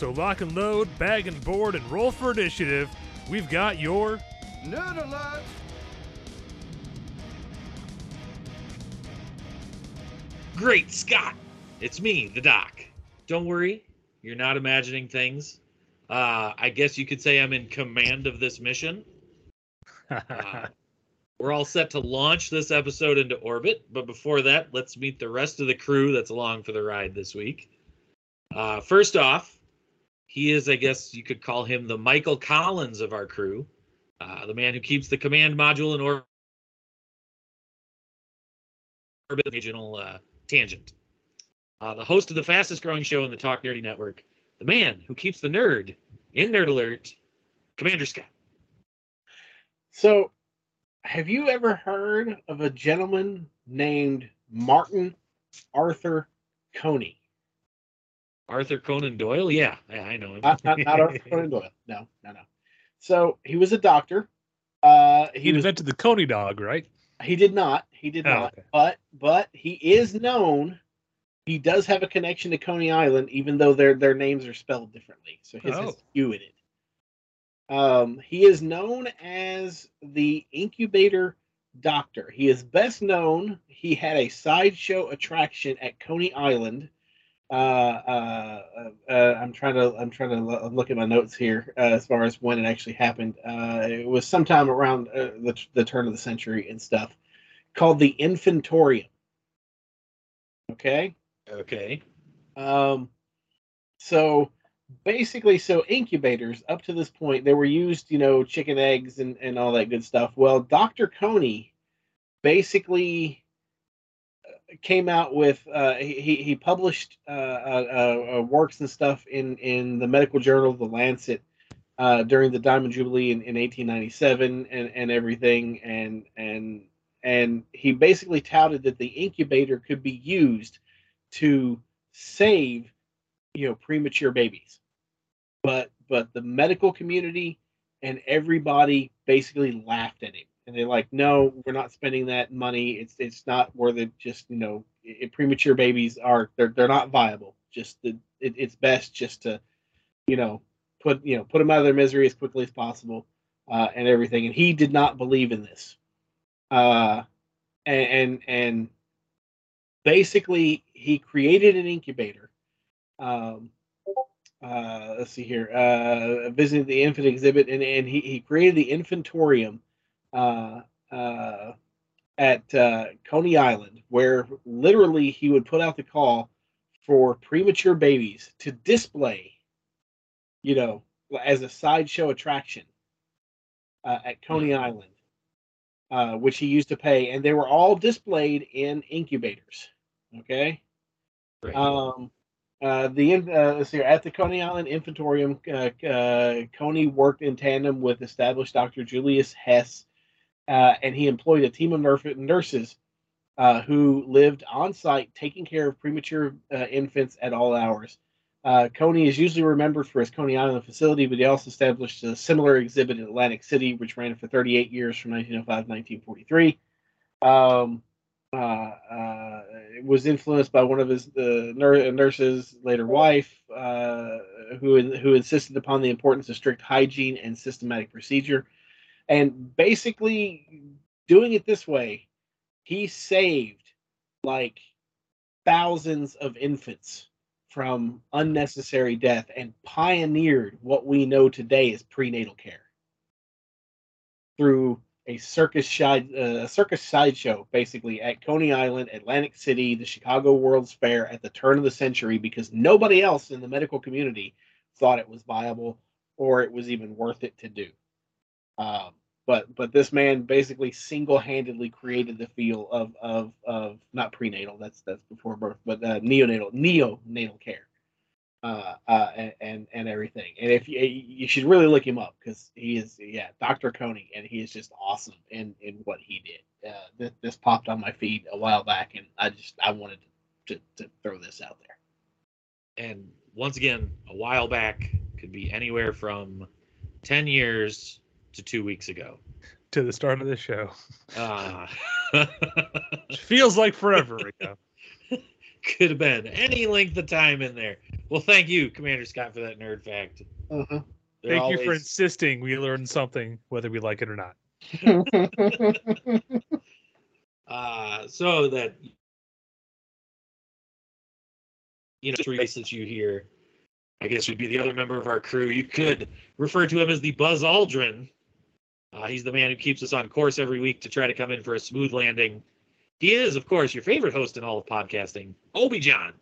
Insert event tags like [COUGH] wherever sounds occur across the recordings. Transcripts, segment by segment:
So lock and load, bag and board, and roll for initiative. We've got your Nerd alert! Great Scott! It's me, the Doc. Don't worry, you're not imagining things. Uh, I guess you could say I'm in command of this mission. [LAUGHS] Uh, we're all set to launch this episode into orbit, but before that, let's meet the rest of the crew that's along for the ride this week. Uh, first off, he is, I guess you could call him the Michael Collins of our crew, uh, the man who keeps the command module in orbit. Regional uh, tangent. Uh, the host of the fastest growing show in the Talk Nerdy Network, the man who keeps the nerd in Nerd Alert, Commander Scott. So, have you ever heard of a gentleman named Martin Arthur Couney? Arthur Conan Doyle? Yeah, I, I know him. Not, not, not Arthur Conan [LAUGHS] Doyle. No, no, no. So he was a doctor. Uh, he He was. invented the Coney dog, right? He did not. He did Oh, not. okay. But but he is known. He does have a connection to Coney Island, even though their their names are spelled differently. So his has Oh. Q in it. Um, he is known as the incubator doctor. He is best known. He had a sideshow attraction at Coney Island. Uh, uh, uh, I'm trying to I'm trying to look at my notes here uh, as far as when it actually happened. Uh, it was sometime around uh, the the turn of the century and stuff, called the Infantorium. Okay. Okay. Um, so basically, so incubators up to this point they were used, you know, chicken eggs and and all that good stuff. Well, Dr. Couney basically came out with uh, he he published uh, uh, uh, works and stuff in in the medical journal, the Lancet. Uh, during the Diamond Jubilee in, in 1897 and, and everything, and and and he basically touted that the incubator could be used to save you know premature babies but but the medical community and everybody basically laughed at him and they're like no we're not spending that money. It's it's not worth it. Just you know i premature babies are they're, they're not viable. Just the, it, it's best just to you know put you know put them out of their misery as quickly as possible uh, and everything. And he did not believe in this. Uh and and, and basically he created an incubator. Um uh let's see here. Uh visiting the infant exhibit and, and he, he created the infantorium uh uh at uh coney island where literally he would put out the call for premature babies to display you know as a sideshow attraction uh, at coney island uh, which he used to pay, and they were all displayed in incubators. Okay. Right. Um, uh, the uh, let's see at the Coney Island Infantorium, uh, uh, Couney worked in tandem with established Dr. Julius Hess, uh, and he employed a team of nurses uh, who lived on site taking care of premature uh, infants at all hours. Uh, Couney is usually remembered for his Coney Island facility, but he also established a similar exhibit in Atlantic City, which ran for 38 years from 1905 to 1943. Um, uh, uh, it was influenced by one of his nur- nurses, later wife, who who insisted upon the importance of strict hygiene and systematic procedure. And basically, doing it this way, he saved like thousands of infants from unnecessary death and pioneered what we know today as prenatal care through a circus side uh, circus sideshow basically at Coney Island, Atlantic City, the Chicago World's Fair at the turn of the century because nobody else in the medical community thought it was viable or it was even worth it to do. Um, but but this man basically single-handedly created the field of of of not prenatal that's that's before birth but uh, neonatal neonatal care uh, uh, and, and and everything. And if you you should really look him up because he is yeah Dr. Couney and he is just awesome in in what he did. Uh, this, this popped on my feed a while back and I just I wanted to, to, to throw this out there. And once again, a while back could be anywhere from ten years to two weeks ago. To the start of the show. [LAUGHS] Uh, Feels like forever ago. [LAUGHS] could have been any length of time in there. Well, thank you, Commander Scott, for that nerd fact. Uh-huh. They're Thank you for insisting we learn something, whether we like it or not. [LAUGHS] uh, so that you know voice that you hear i guess would be the other member of our crew you could refer to him as the buzz aldrin uh, he's the man who keeps us on course every week to try to come in for a smooth landing he is of course your favorite host in all of podcasting obi john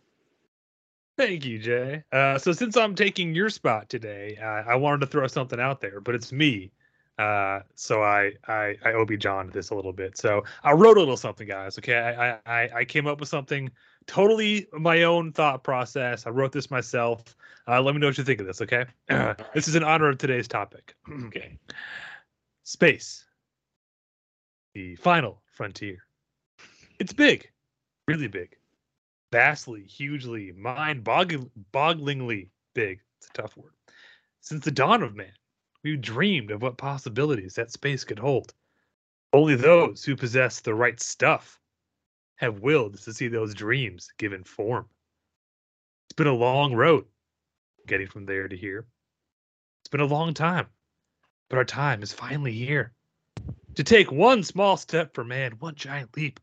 Thank you, Jay. Uh, so since I'm taking your spot today, uh, I wanted to throw something out there, but it's me. Uh, so I I I Obi John this a little bit. So I wrote a little something, guys. Okay, I I I came up with something totally my own thought process. I wrote this myself. Uh, let me know what you think of this. Okay, [CLEARS THROAT] this is in honor of today's topic. [CLEARS THROAT] okay Space, the final frontier. It's big, really big, vastly, hugely, mind-bogglingly big. It's a tough word. Since the dawn of man, we've dreamed of what possibilities that space could hold. Only those who possess the right stuff have willed to see those dreams given form. It's been a long road getting from there to here. It's been a long time, but our time is finally here. To take one small step for man, one giant leap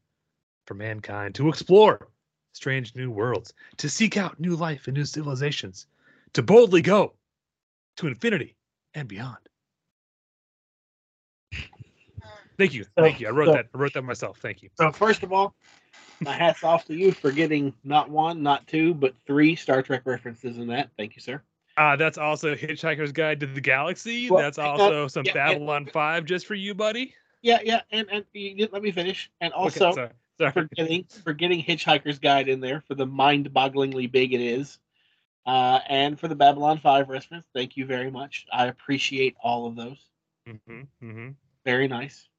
for mankind, to explore strange new worlds, to seek out new life and new civilizations, to boldly go to infinity and beyond. Thank you. Thank you. I wrote so- that. I wrote that myself. Thank you. So first of all, my hats off to you for getting not one, not two, but three Star Trek references in that. Thank you, sir. Uh, that's also Hitchhiker's Guide to the Galaxy. Well, that's uh, also some yeah, yeah. Babylon 5 just for you, buddy. Yeah, yeah, and and you didn't let me finish. And also okay, sorry. sorry. for getting for getting Hitchhiker's Guide in there for the mind-bogglingly big it is, uh, and for the Babylon Five reference. Thank you very much. I appreciate all of those. hmm hmm Very nice.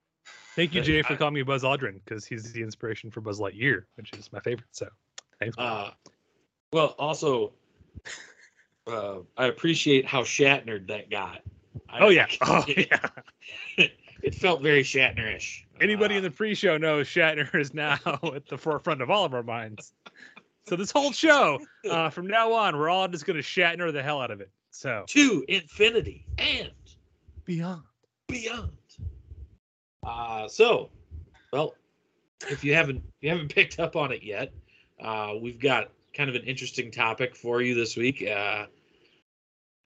Thank you, Uh, Jay, for calling me Buzz Aldrin because he's the inspiration for Buzz Lightyear, which is my favorite. So, thanks. man. uh, well also uh, i appreciate how shatnered that got I- oh yeah, [LAUGHS] oh yeah. it felt very Shatnerish. Anybody Uh, in the pre-show knows Shatner is now [LAUGHS] at the forefront of all of our minds. So this whole show, uh, from now on, we're all just going to Shatner the hell out of it. So to infinity and beyond. beyond. Uh, so, well, if you haven't if you haven't picked up on it yet, uh, we've got kind of an interesting topic for you this week. Uh,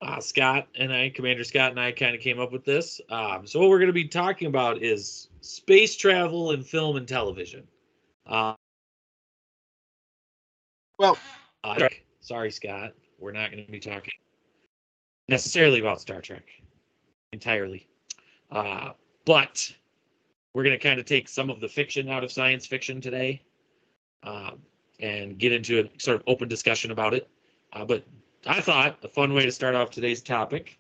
uh, Scott and I, Commander Scott and I, kind of came up with this. Um, so what we're going to be talking about is space travel in film and television. Uh, Well, uh, sorry, Scott, we're not going to be talking necessarily about Star Trek entirely, uh, but we're going to kind of take some of the fiction out of science fiction today um, and get into a sort of open discussion about it. Uh, but I thought a fun way to start off today's topic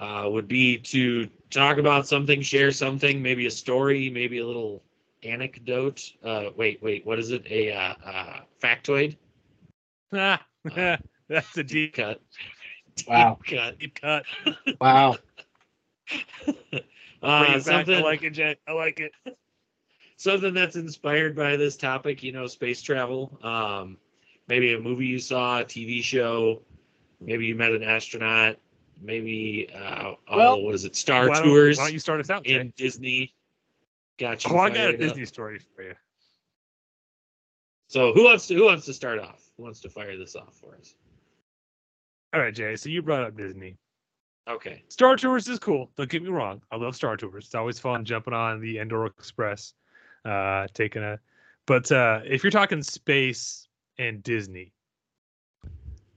uh, would be to talk about something, share something, maybe a story, maybe a little anecdote. Uh, wait, wait, what is it? A uh, uh, factoid? Ah, [LAUGHS] that's a deep, cut. Wow. Deep cut. deep cut. [LAUGHS] wow. [LAUGHS] Uh, it back. I something like it, Jay. I like it. something that's inspired by this topic, you know, space travel. Um, maybe a movie you saw, a TV show, maybe you met an astronaut, maybe uh, Well, oh, what is it, Star Why don't, Tours why don't you start us out, Jay? in Disney. Got you. Oh, I got a fired up. Disney story for you. So who wants to who wants to start off? wants to fire this off for us? All right, Jay. So you brought up Disney. Okay. Star Tours is cool. Don't get me wrong. I love Star Tours. It's always fun jumping on the Endor Express, uh, taking a. But uh, if you're talking space and Disney,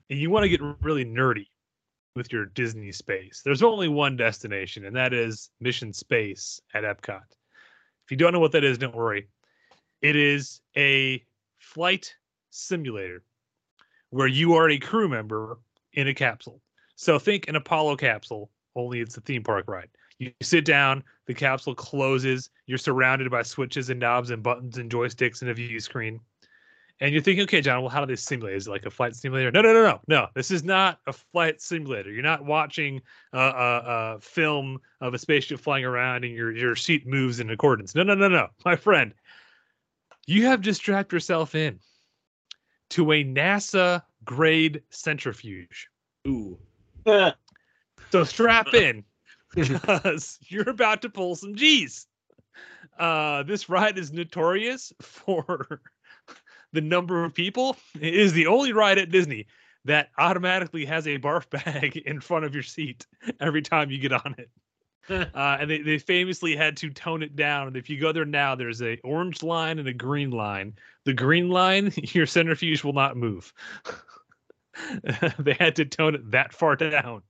and you want to get really nerdy with your Disney space, there's only one destination, and that is Mission Space at Epcot. If you don't know what that is, don't worry. It is a flight simulator where you are a crew member in a capsule. So think an Apollo capsule, only it's a theme park ride. You sit down, the capsule closes, you're surrounded by switches and knobs and buttons and joysticks and a view screen. And you're thinking, okay, John, well, how do they simulate? Is it like a flight simulator? No, no, no, no, no. This is not a flight simulator. You're not watching a, a, a film of a spaceship flying around and your your seat moves in accordance. No, no, no, no, [LAUGHS] my friend. You have just strapped yourself in to a NASA grade centrifuge. Ooh. So strap [LAUGHS] in because you're about to pull some G's. Uh, this ride is notorious [LAUGHS] for the number of people. It is the only ride at Disney that automatically has a barf bag [LAUGHS] in front of your seat every time you get on it. [LAUGHS] uh, and they, they famously had to tone it down. And if you go there now, there's a orange line and a green line. The green line, [LAUGHS] your centrifuge will not move. they had to tone it that far down.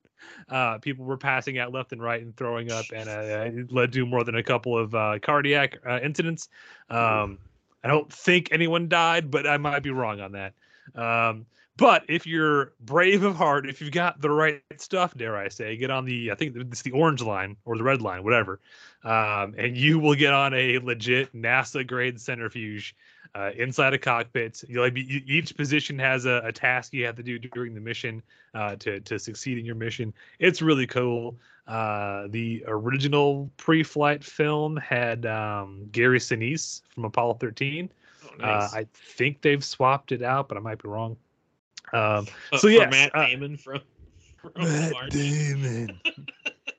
Uh, people were passing out left and right and throwing up, and uh, it led to more than a couple of uh, cardiac uh, incidents. Um, I don't think anyone died, but I might be wrong on that. Um, but if you're brave of heart, if you've got the right stuff, dare I say, get on the I think it's the orange line or the red line, whatever, um, and you will get on a legit NASA grade centrifuge uh, inside a cockpit. You'll be, each position has a, a, task you have to do during the mission uh, to to succeed in your mission. It's really cool. Uh, the original pre-flight film had um, Gary Sinise from Apollo 13. Oh, nice. I think they've swapped it out, but I might be wrong. Um, Uh, so yeah, Matt uh, Damon from, from Matt. Damon. [LAUGHS]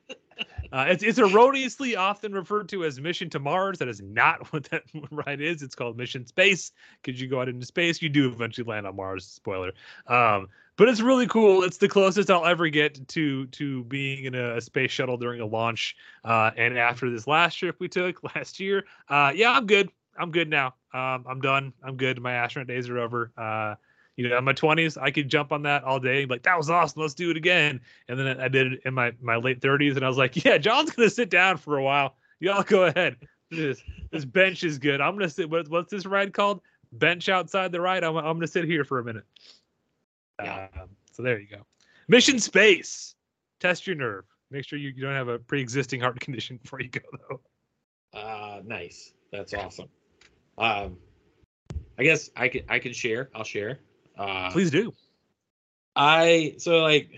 Uh, it's, it's erroneously often referred to as Mission to Mars. That is not [LAUGHS] what that ride is. It's called Mission Space because you go out into space. You do eventually land on Mars. Spoiler. Um, but it's really cool. It's the closest I'll ever get to to being in a, space shuttle during a launch. Uh, and after this last trip we took [LAUGHS] last year, uh, yeah, I'm good. I'm good now. Um, I'm done. I'm good. My astronaut days are over. Uh, you know, in my 20s, I could jump on that all day and be like, that was awesome. Let's do it again. And then I did it in my, my late 30s, and I was like, yeah, John's going to sit down for a while. Y'all go ahead. This, this bench is good. I'm going to sit. What, what's this ride called? Bench outside the ride. I'm, I'm going to sit here for a minute. Yeah. Um, so there you go. Mission Space. Test your nerve. Make sure you, you don't have a pre existing heart [LAUGHS] condition before you go, though. Uh, nice. That's awesome. Um, I guess I can I can share. I'll share. Uh, Please do. I so like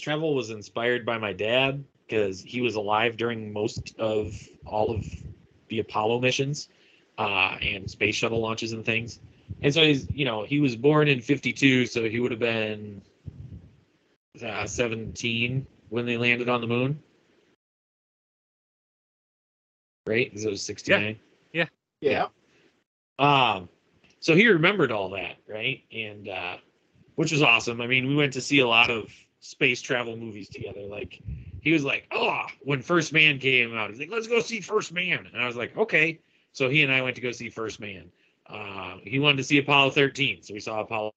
travel was inspired by my dad because he was alive during most of all of the Apollo missions uh, and space shuttle launches and things. And so he's you know he was born in '52, so he would have been uh, 17 when they landed on the moon. Right? Because it was 69. Yeah. Yeah. Um, so he remembered all that, right? And uh, which was awesome. I mean, we went to see a lot of space travel movies together. Like he was like, "Oh, when First Man came out, he's like, let's go see First Man," and I was like, "Okay." So he and I went to go see First Man. Uh, he wanted to see Apollo 13, so we saw Apollo.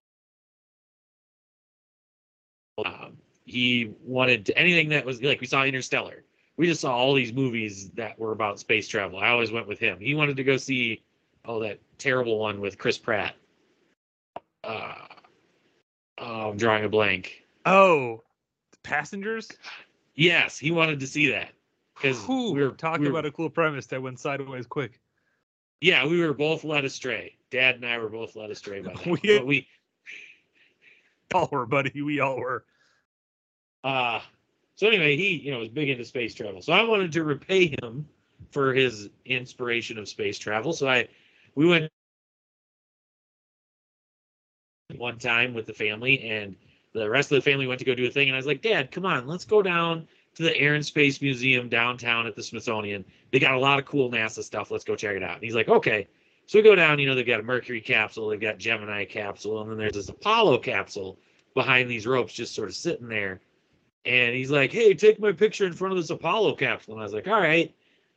Um, he wanted to, anything that was like we saw Interstellar. We just saw all these movies that were about space travel. I always went with him. He wanted to go see oh that terrible one with Chris Pratt. Uh, oh, I'm drawing a blank. Oh, passengers? Yes, he wanted to see that because we were talking we were- about a cool premise that went sideways quick. Yeah, we were both led astray. Dad and I were both led astray by that. [LAUGHS] We- But we [LAUGHS] all were, buddy. We all were. Uh, so anyway, he you know was big into space travel. So I wanted to repay him for his inspiration of space travel. So I we went one time with the family and the rest of the family went to go do a thing and I was like, "Dad, come on, let's go down to the Air and Space Museum downtown at the Smithsonian. They got a lot of cool NASA stuff. Let's go check it out." And he's like, "Okay." So we go down, you know, they've got a Mercury capsule, they've got Gemini capsule, and then there's this Apollo capsule behind these ropes just sort of sitting there. And he's like, Hey, take my picture in front of this Apollo capsule. And I was like, All right.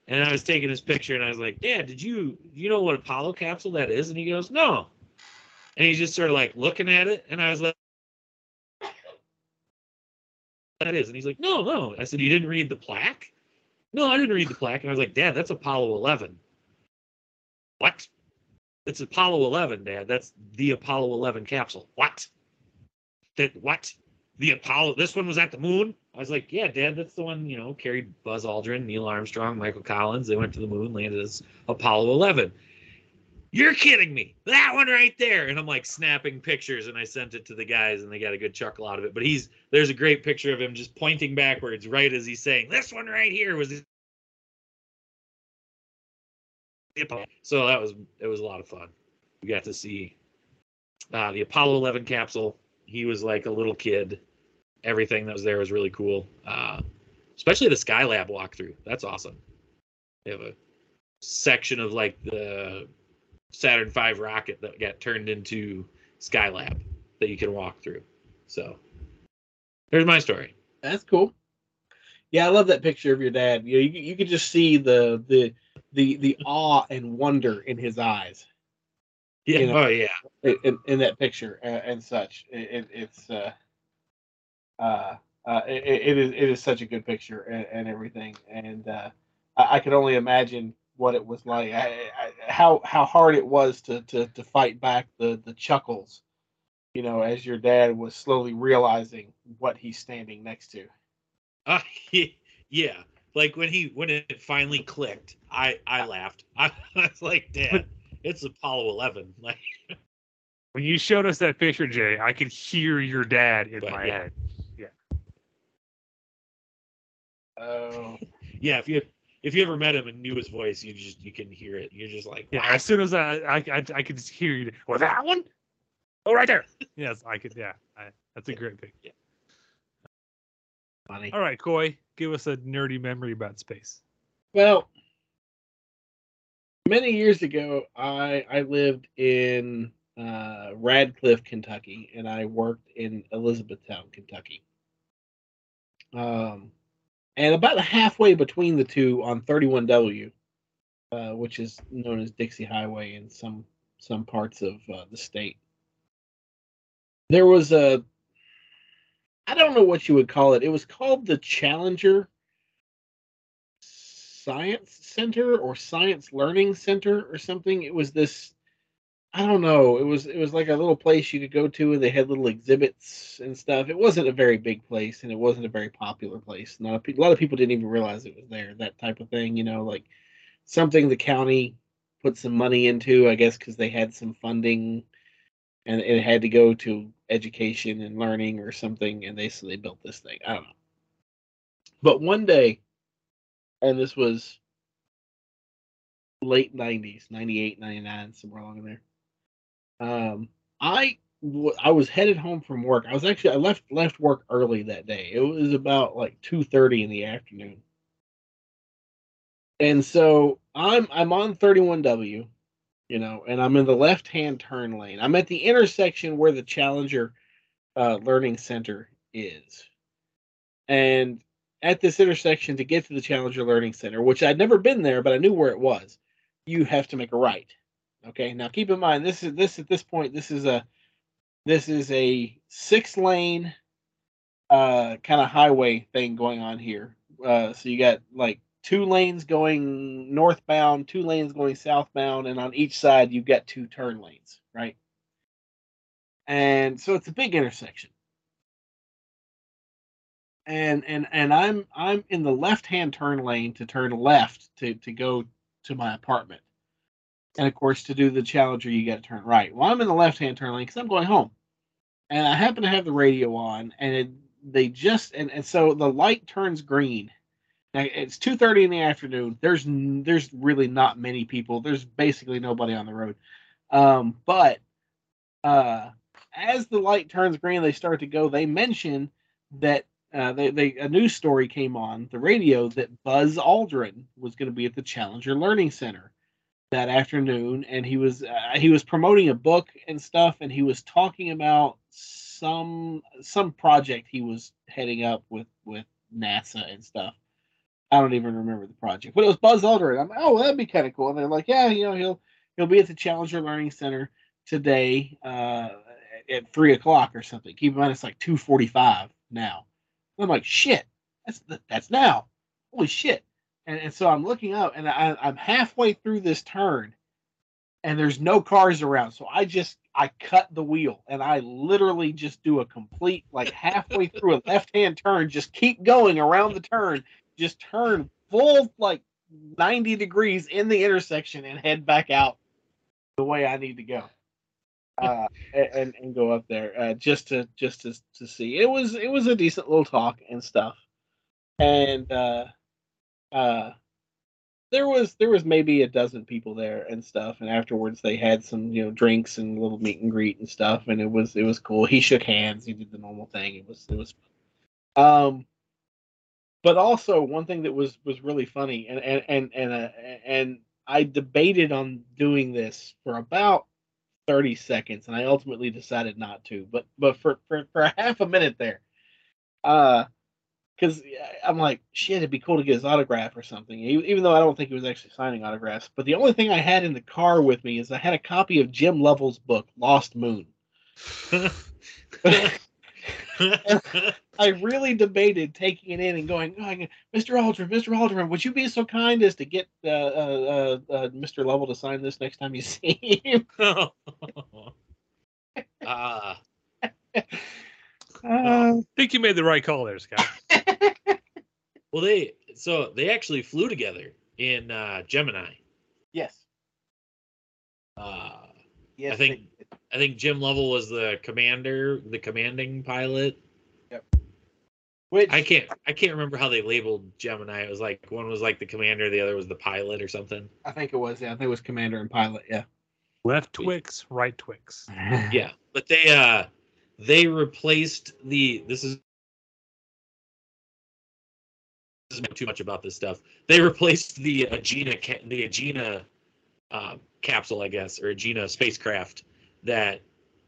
And I was taking his picture and I was like, Dad, did you you know what Apollo capsule that is? And he goes, No. And he's just sort of like looking at it, and I was like, that is. And he's like, no, no. I said, you didn't read the plaque? No, I didn't read the plaque. And I was like, Dad, that's Apollo 11. What? It's Apollo 11, Dad. That's the Apollo 11 capsule. What? That what? The Apollo? This one was at the moon? I was like, yeah, Dad, that's the one. You know, carried Buzz Aldrin, Neil Armstrong, Michael Collins. They went to the moon, landed as Apollo 11. You're kidding me. That one right there. And I'm like snapping pictures and I sent it to the guys and they got a good chuckle out of it. But he's there's a great picture of him just pointing backwards right as he's saying, This one right here was so that was it was a lot of fun. We got to see uh, the Apollo 11 capsule. He was like a little kid. Everything that was there was really cool. Uh, especially the Skylab walkthrough. That's awesome. They have a section of like the Saturn V rocket that got turned into Skylab that you can walk through. So there's my story. That's cool. Yeah, I love that picture of your dad. You know, you, you could just see the the the the awe and wonder in his eyes. Yeah. You know, oh yeah. In, in that picture and, and such, it, it, it's uh, uh, uh, it, it is it is such a good picture and, and everything, and uh, I, I could only imagine what it was like, I, I, how how hard it was to to to fight back the the chuckles, you know, as your dad was slowly realizing what he's standing next to. [LAUGHS] Uh, yeah, like when he when it finally clicked, I I laughed. I, [LAUGHS] I was like, Dad, it's Apollo 11. [LAUGHS] Like when you showed us that picture, Jay, I could hear your dad in But, my yeah. head. Yeah. Oh, yeah, if you if you ever met him and knew his voice, you just you can hear it. You're just like, Yeah, as soon as I I I, I could just hear you. Well, that one. Oh, right there. [LAUGHS] yes, I could. Yeah, I, that's a great pick. Yeah. funny. All right, Coy, give us a nerdy memory about space. Well, many years ago, I I lived in uh, Radcliff, Kentucky, and I worked in Elizabethtown, Kentucky. Um, and about halfway between the two on 31W, uh, which is known as Dixie Highway in some some parts of uh, the state, there was a I don't know what you would call it. It was called the Challenger Science Center or Science Learning Center or something. It was this I don't know. It was it was like a little place you could go to and they had little exhibits and stuff. It wasn't a very big place and it wasn't a very popular place. Not a, pe- a lot of people didn't even realize it was there. That type of thing, you know, like something the county put some money into, I guess, because they had some funding and it had to go to education and learning or something, and they so they built this thing. I don't know. But one day, and this was late 90s, 98, 99, somewhere along in there. Um, I w- I was headed home from work. I was actually I left left work early that day. It was about like 2:30 in the afternoon. And so I'm I'm on 31W, you know, and I'm in the left-hand turn lane. I'm at the intersection where the Challenger uh, Learning Center is. And at this intersection to get to the Challenger Learning Center, which I'd never been there, but I knew where it was, you have to make a right. Okay. Now keep in mind this is this at this point, this is a this is a six lane uh kind of highway thing going on here. Uh so you got like two lanes going northbound, two lanes going southbound, and on each side you've got two turn lanes, right? And so it's a big intersection and and and I'm I'm in the left hand turn lane to turn left to to go to my apartment. And of course, to do the Challenger, you got to turn right. Well, I'm in the left hand turn lane because I'm going home, and I happen to have the radio on, and it, they just and and so the light turns green. Now it's two thirty in the afternoon. There's there's really not many people. There's basically nobody on the road, um, but uh, as the light turns green, they start to go. They mention that uh, they, they a news story came on the radio that Buzz Aldrin was going to be at the Challenger Learning Center, that afternoon, and he was uh, he was promoting a book and stuff, and he was talking about some some project he was heading up with with NASA and stuff. I don't even remember the project, but it was Buzz Aldrin. I'm like, oh, that'd be kind of cool. And they're like, yeah, you know, he'll he'll be at the Challenger Learning Center today uh, at three o'clock or something. Keep in mind, it's like two forty-five now. I'm like, shit, that's that's now. Holy shit! And, and so I'm looking up, and I, I'm halfway through this turn, and there's no cars around. So I just I cut the wheel, and I literally just do a complete like halfway [LAUGHS] through a left-hand turn, just keep going around the turn, just turn full like 90 degrees in the intersection and head back out the way I need to go. Uh, and and go up there uh, just to just to to see. It was it was a decent little talk and stuff, and uh, uh, there was there was maybe a dozen people there and stuff. And afterwards, they had some you know drinks and a little meet and greet and stuff, and it was it was cool. He shook hands. He did the normal thing. It was it was. Um, but also one thing that was was really funny, and and and and uh, and I debated on doing this for about 30 seconds and I ultimately decided not to. But but for for, for a half a minute there, uh because I'm like, shit, it'd be cool to get his autograph or something. Even though I don't think he was actually signing autographs. But the only thing I had in the car with me is I had a copy of Jim Lovell's book, Lost Moon. I really debated taking it in and going, oh, Mr. Aldrin, Mr. Aldrin, would you be so kind as to get uh, uh, uh, Mr. Lovell to sign this next time you see him? [LAUGHS] Ah. I think you made the right call there, Scott. [LAUGHS] well, they so they actually flew together in uh, Gemini. Yes. Uh, yes. I think I think Jim Lovell was the commander, the commanding pilot. Yep. Which I can't I can't remember how they labeled Gemini. It was like one was like the commander, the other was the pilot or something. I think it was. Yeah, I think it was commander and pilot. Yeah. Left Twix, right Twix. yeah, but they uh they replaced the this is too much about this stuff. They replaced the Agena the Agena uh, capsule, I guess, or Agena spacecraft that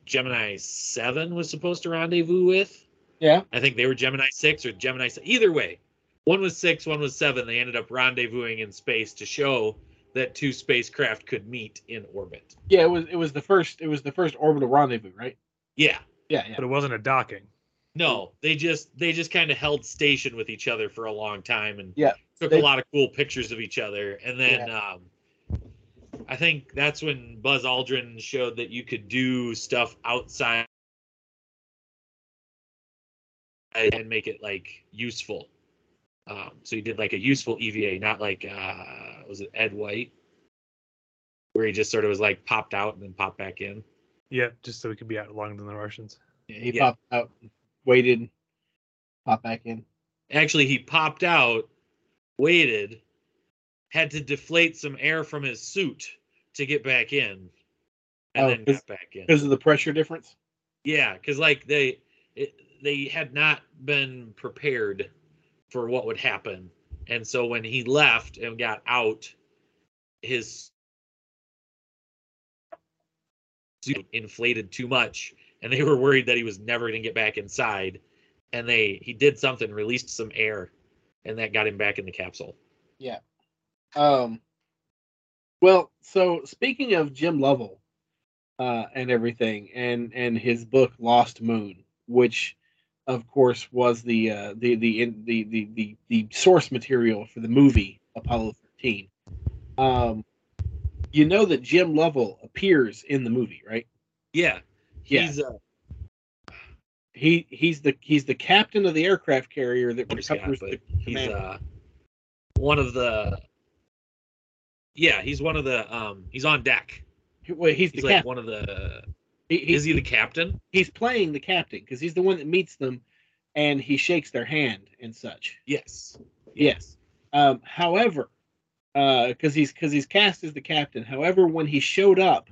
Gemini Seven was supposed to rendezvous with. Yeah, I think they were Gemini Six or Gemini. Either way, one was six, one was seven. They ended up rendezvousing in space to show that two spacecraft could meet in orbit. Yeah, it was it was the first it was the first orbital rendezvous, right? Yeah, yeah, yeah. But it wasn't a docking. No, they just they just kind of held station with each other for a long time and yeah, took they, a lot of cool pictures of each other. And then yeah. um, I think that's when Buzz Aldrin showed that you could do stuff outside and make it like useful. Um, so he did like a useful EVA, not like uh, was it Ed White, where he just sort of was like popped out and then popped back in. Yeah, just so he could be out longer than the Russians. Yeah, he yeah. popped out, waited, popped back in. Actually, he popped out, waited, had to deflate some air from his suit to get back in, and oh, then got back in because of the pressure difference. Yeah, because like they it, they had not been prepared for what would happen, and so when he left and got out, his suit inflated too much, and they [LAUGHS] were worried that he was never going to get back inside. And they he did something, released some air, and that got him back in the capsule. Yeah. Um. Well, so speaking of Jim Lovell, uh, and everything, and and his book Lost Moon, which, of course, was the uh, the, the the the the the source material for the movie Apollo 13. Um, you know that Jim Lovell appears in the movie, right? Yeah, he's yeah. Uh, he he's the he's the captain of the aircraft carrier that recovers the he's uh, one of the yeah he's one of the um he's on deck. Well, he's, he's like captain. one of the. He, he, is he the captain? He's playing the captain because he's the one that meets them, and he shakes their hand and such. Yes. Yes. Um, however, because uh, he's because he's cast as the captain. However, when he showed up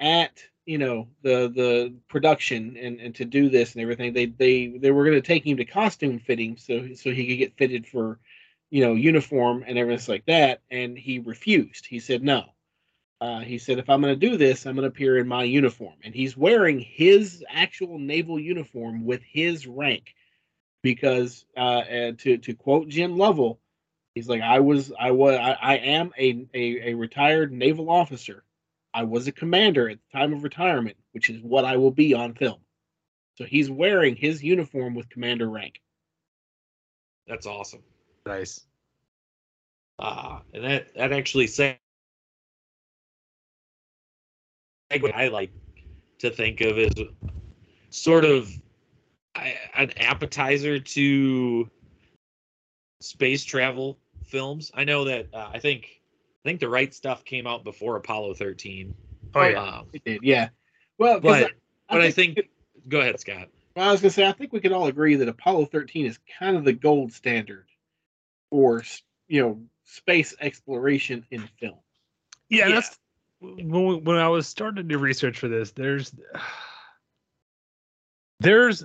at you know the the production and and to do this and everything, they they they were going to take him to costume fitting so so he could get fitted for you know uniform and everything like that, and he refused. He said no. Uh, he said, if I'm going to do this, I'm going to appear in my uniform. And he's wearing his actual naval uniform with his rank. Because, uh, to, to quote Jim Lovell, he's like, I was, I was, I, I am a, a, a retired naval officer. I was a commander at the time of retirement, which is what I will be on film. So he's wearing his uniform with commander rank. That's awesome. Nice. Uh, and that that actually say what I like to think of as sort of an appetizer to space travel films. I know that uh, I think I think the right stuff came out before Apollo 13. Oh yeah. Um, It did, yeah. Well, but but I think go ahead, Scott. Well, I was gonna say, I think we can all agree that Apollo 13 is kind of the gold standard for you know space exploration in film. Yeah, Yeah. that's when, we- when I was starting to do research for this. There's there's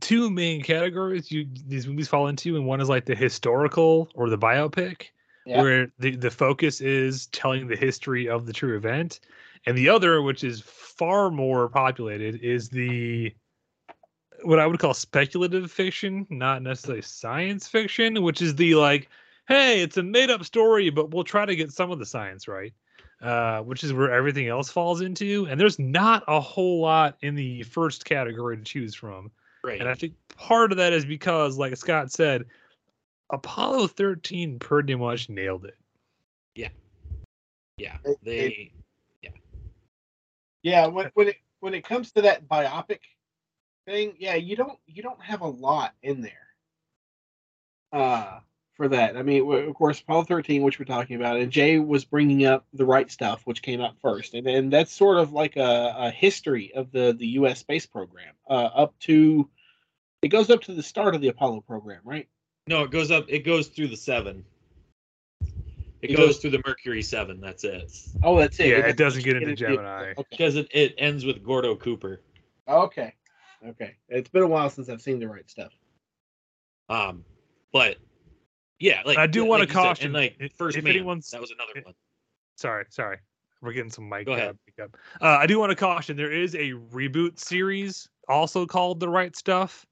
two main categories you these movies fall into, and one is like the historical or the biopic, Yeah. where the the focus is telling the history of the true event, and the other, which is far more populated, is the what I would call speculative fiction, not necessarily science fiction, which is the like, hey, it's a made up story, but we'll try to get some of the science right. Uh, which is where everything else falls into. And there's not a whole lot in the first category to choose from. Right. And I think part of that is because, like Scott said, Apollo 13 pretty much nailed it. yeah. It- They yeah. Yeah, when when it when it comes to that biopic thing, yeah, you don't you don't have a lot in there. Uh for that. I mean, of course, Apollo 13, which we're talking about, and Jay was bringing up the right stuff, which came out first, and and that's sort of like a, a history of the the U.S. space program, uh, up to it goes up to the start of the Apollo program, right? no, it goes up. It goes through the seven. It, It goes, goes- through the Mercury seven. That's it. Oh, that's it. Yeah, it doesn't get into into- Gemini. Okay. Because it, it ends with Gordo Cooper. Okay. Okay. It's been a while since I've seen the right stuff. Um, but yeah, like I do like wanna you said, caution, And like first if man, anyone's- that was another one. Sorry, sorry. We're getting some mic Go ahead. uh. Uh, I do want to caution there is a reboot series also called The Right Stuff.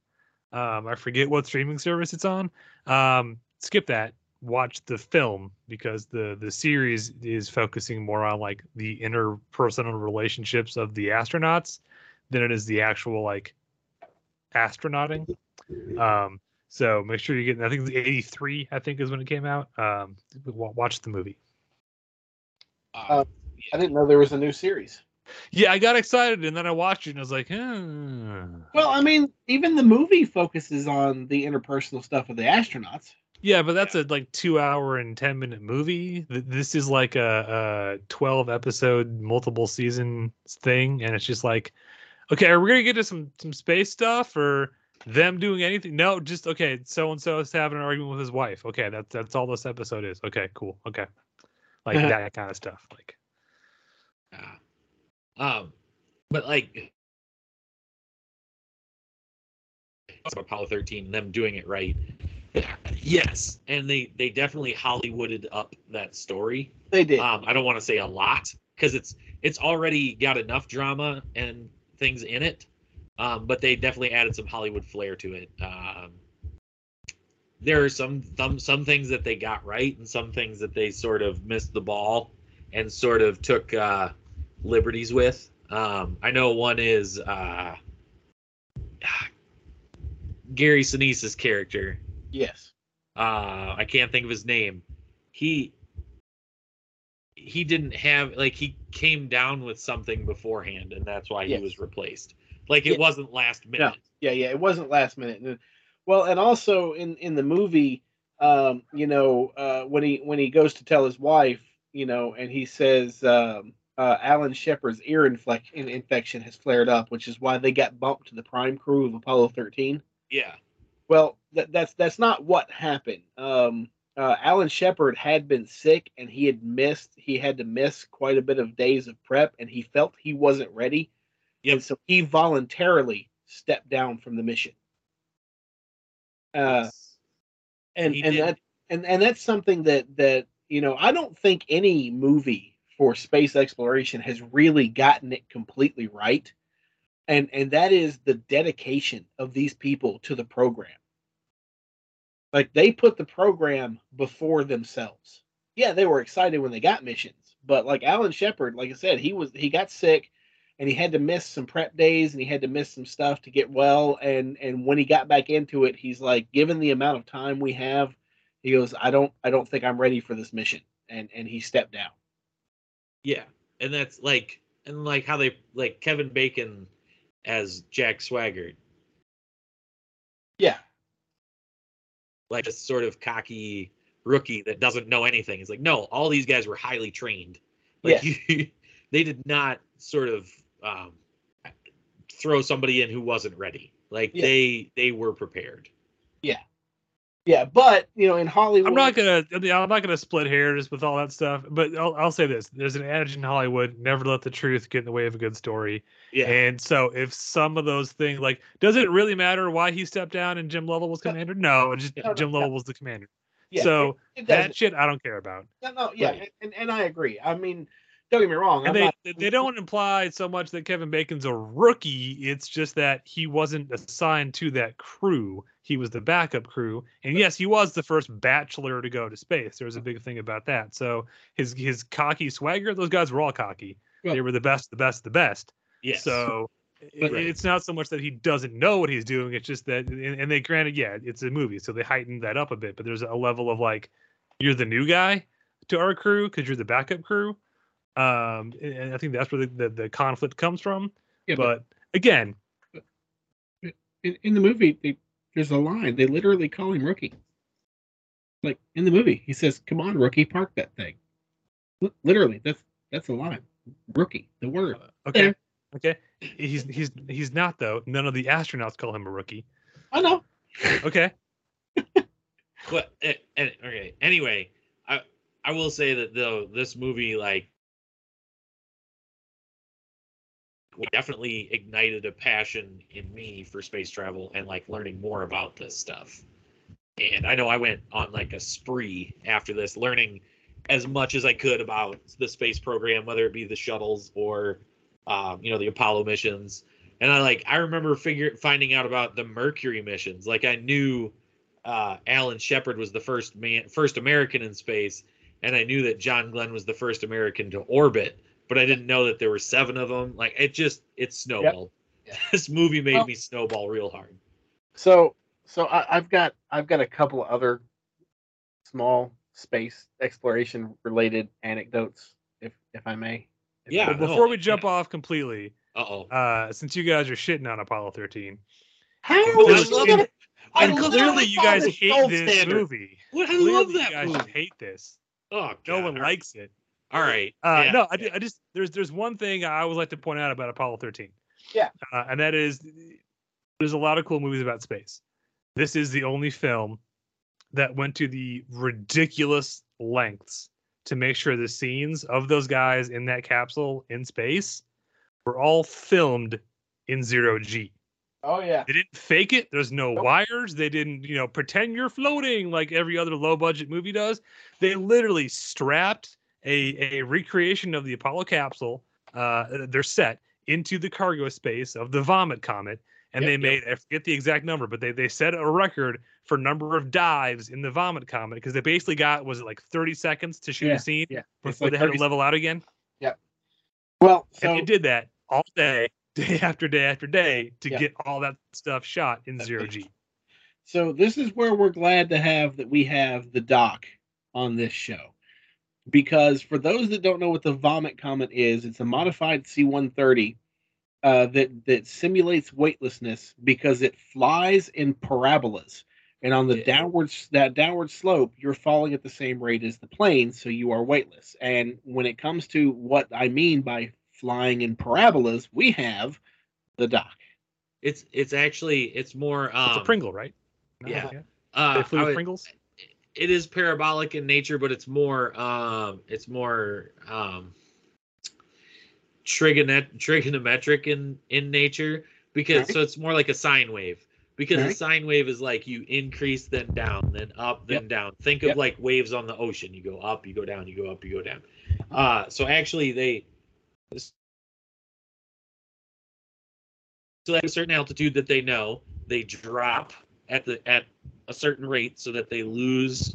Um, I forget what streaming service it's on. Um, skip that. Watch the film because the the series is focusing more on like the interpersonal relationships of the astronauts than it is the actual like astronauting. Um, so make sure you get. I think it's eighty three. I think is when it came out. Um, watch the movie. Uh, I didn't know there was a new series. Yeah, I got excited and then I watched it and I was like, hmm. Well, I mean, even the movie focuses on the interpersonal stuff of the astronauts. yeah, but that's a like two hour and 10 minute movie. This is like a, a 12 episode, multiple season thing. And it's just like, okay, are we going to get to some, some space stuff or them doing anything? No, just, okay, so and so is having an argument with his wife. Okay, that's, that's all this episode is. Okay, cool. Okay. Like [LAUGHS] that kind of stuff. Like, Yeah. Um, but like Apollo 13, them doing it right. Yes, and they they definitely Hollywooded up that story. They did. Um, I don't want to say a lot because it's it's already got enough drama and things in it. Um, but they definitely added some Hollywood flair to it. Um, there are some some some things that they got right and some things that they sort of missed the ball and sort of took uh, liberties with. Um, I know one is uh, [SIGHS] Gary Sinise's character. yes. Uh, I can't think of his name. He he didn't have like he came down with something beforehand, and that's why Yes. he was replaced. Like it Yeah. wasn't last minute. Yeah, yeah. It wasn't last minute. Well, and also in in the movie, um, you know, uh, when he when he goes to tell his wife, you know, and he says um, uh, Alan Shepard's ear infection has flared up, which is why they got bumped to the prime crew of Apollo 13. Yeah. Well, that, that's that's not what happened. Um, uh, Alan Shepard had been sick, and he had missed. He had to miss quite a bit of days of prep, and he felt he wasn't ready. Yep. And so he voluntarily stepped down from the mission. Uh, and He and did. that and and that's something that that you know I don't think any movie for space exploration has really gotten it completely right. And and that is the dedication of these people to the program. Like they put the program before themselves. Yeah, they were excited when they got missions, but like Alan Shepard, like I said, he was he got sick and he had to miss some prep days and he had to miss some stuff to get well and and when he got back into it, he's like given the amount of time we have, he goes, I don't I don't think I'm ready for this mission and and he stepped down. Yeah, and that's like and like how they like Kevin Bacon as Jack Swigert, Yeah. like a sort of cocky rookie that doesn't know anything. It's like no, all these guys were highly trained. Like Yes. you, [LAUGHS] they did not sort of um, throw somebody in who wasn't ready. Like Yeah. they they were prepared. Yeah, Yeah, but you know, in Hollywood I'm not gonna. I mean, I'm not gonna split hairs with all that stuff. But I'll, I'll say this: there's an adage in Hollywood: never let the truth get in the way of a good story. Yeah. And so, if some of those things, like, does it really matter why he stepped down and Jim Lovell was commander? No, just No, no, Jim no. Lovell was the commander. yeah, so it- it that shit, I don't care about. No, no, yeah, Right. and, and I agree. I mean, don't get me wrong. And I'm they not, they- they don't imply so much that Kevin Bacon's a rookie. It's just that he wasn't assigned to that crew. He was the backup crew, and yes, he was the first bachelor to go to space. There was a big thing about that. So his his cocky swagger, those guys were all cocky. Well- they were the best, the best, the best. Yes. So it, Right. it's not so much that he doesn't know what he's doing. It's just that, and, and they granted, yeah, it's a movie, so they heightened that up a bit. But there's a level of like, you're the new guy to our crew because you're the backup crew. Um, and and I think that's where the, the, the conflict comes from. Yeah, but again, in, in the movie, they, there's a line. They literally call him rookie. Like in the movie, he says, "Come on, rookie, park that thing." Li- Literally, that's that's a line. Rookie, the word. okay, okay, he's he's he's not though. None of the astronauts call him a rookie. I know. Okay, [LAUGHS] But eh, eh, okay. Anyway, I I will say that though this movie like definitely ignited a passion in me for space travel and like learning more about this stuff. And I know I went on like a spree after this, learning as much as I could about the space program, whether it be the shuttles or um, you know the Apollo missions. And I like I remember figure finding out about the Mercury missions. Like I knew uh, Alan Shepard was the first man, first American in space, and I knew that John Glenn was the first American to orbit, but I didn't know that there were seven of them. Like it just it snowballed. Yeah. [LAUGHS] This movie made Well- me snowball real hard. So, so I, I've got I've got a couple other small space exploration related anecdotes, if if I may. If- Yeah. but no, before we yeah. jump off completely, Uh oh. uh, since you guys are shitting on Apollo 13, How I is love it- it. I and clearly you guys hate this standard. movie. What I Clearly love you that guys movie. hate this. Oh, No God. one likes it. All right. Uh, yeah, no, I, yeah. I just there's there's one thing I always like to point out about Apollo 13. Yeah. uh, and that is there's a lot of cool movies about space. This is the only film that went to the ridiculous lengths to make sure the scenes of those guys in that capsule in space were all filmed in zero G. Oh yeah. They didn't fake it. There's no Nope. wires. They didn't, you know, pretend you're floating like every other low budget movie does. They literally strapped a, a recreation of the Apollo capsule, uh, their set, into the cargo space of the Vomit Comet. And Yep, they yep. made, I forget the exact number, but they, they set a record for number of dives in the Vomit Comet because they basically got, was it like 30 seconds to shoot Yeah, a scene yeah. Before like they had to level out again? Yep. Well, and so they did that all day, [LAUGHS] day after day after day to Yeah. get all that stuff shot in zero G. so this is where we're glad to have that we have the doc on this show. Because for those that don't know what the vomit comet is, it's a modified C-130 uh, that that simulates weightlessness because it flies in parabolas, and on the Yeah. downwards that downward slope, you're falling at the same rate as the plane, so you are weightless. And when it comes to what I mean by flying in parabolas, we have the doc. It's it's actually it's more um It's a Pringle, right? No, yeah. They uh, flew I with would- Pringles. It is parabolic in nature, but it's more um it's more um trigonet trigonometric in in nature because Right. so it's more like a sine wave because a sine wave is like you increase then down then up then Yep. down. Think of like waves on the ocean. You go up you go down you go up you go down. Uh, so actually, they so at a certain altitude that they know, they drop at the at a certain rate so that they lose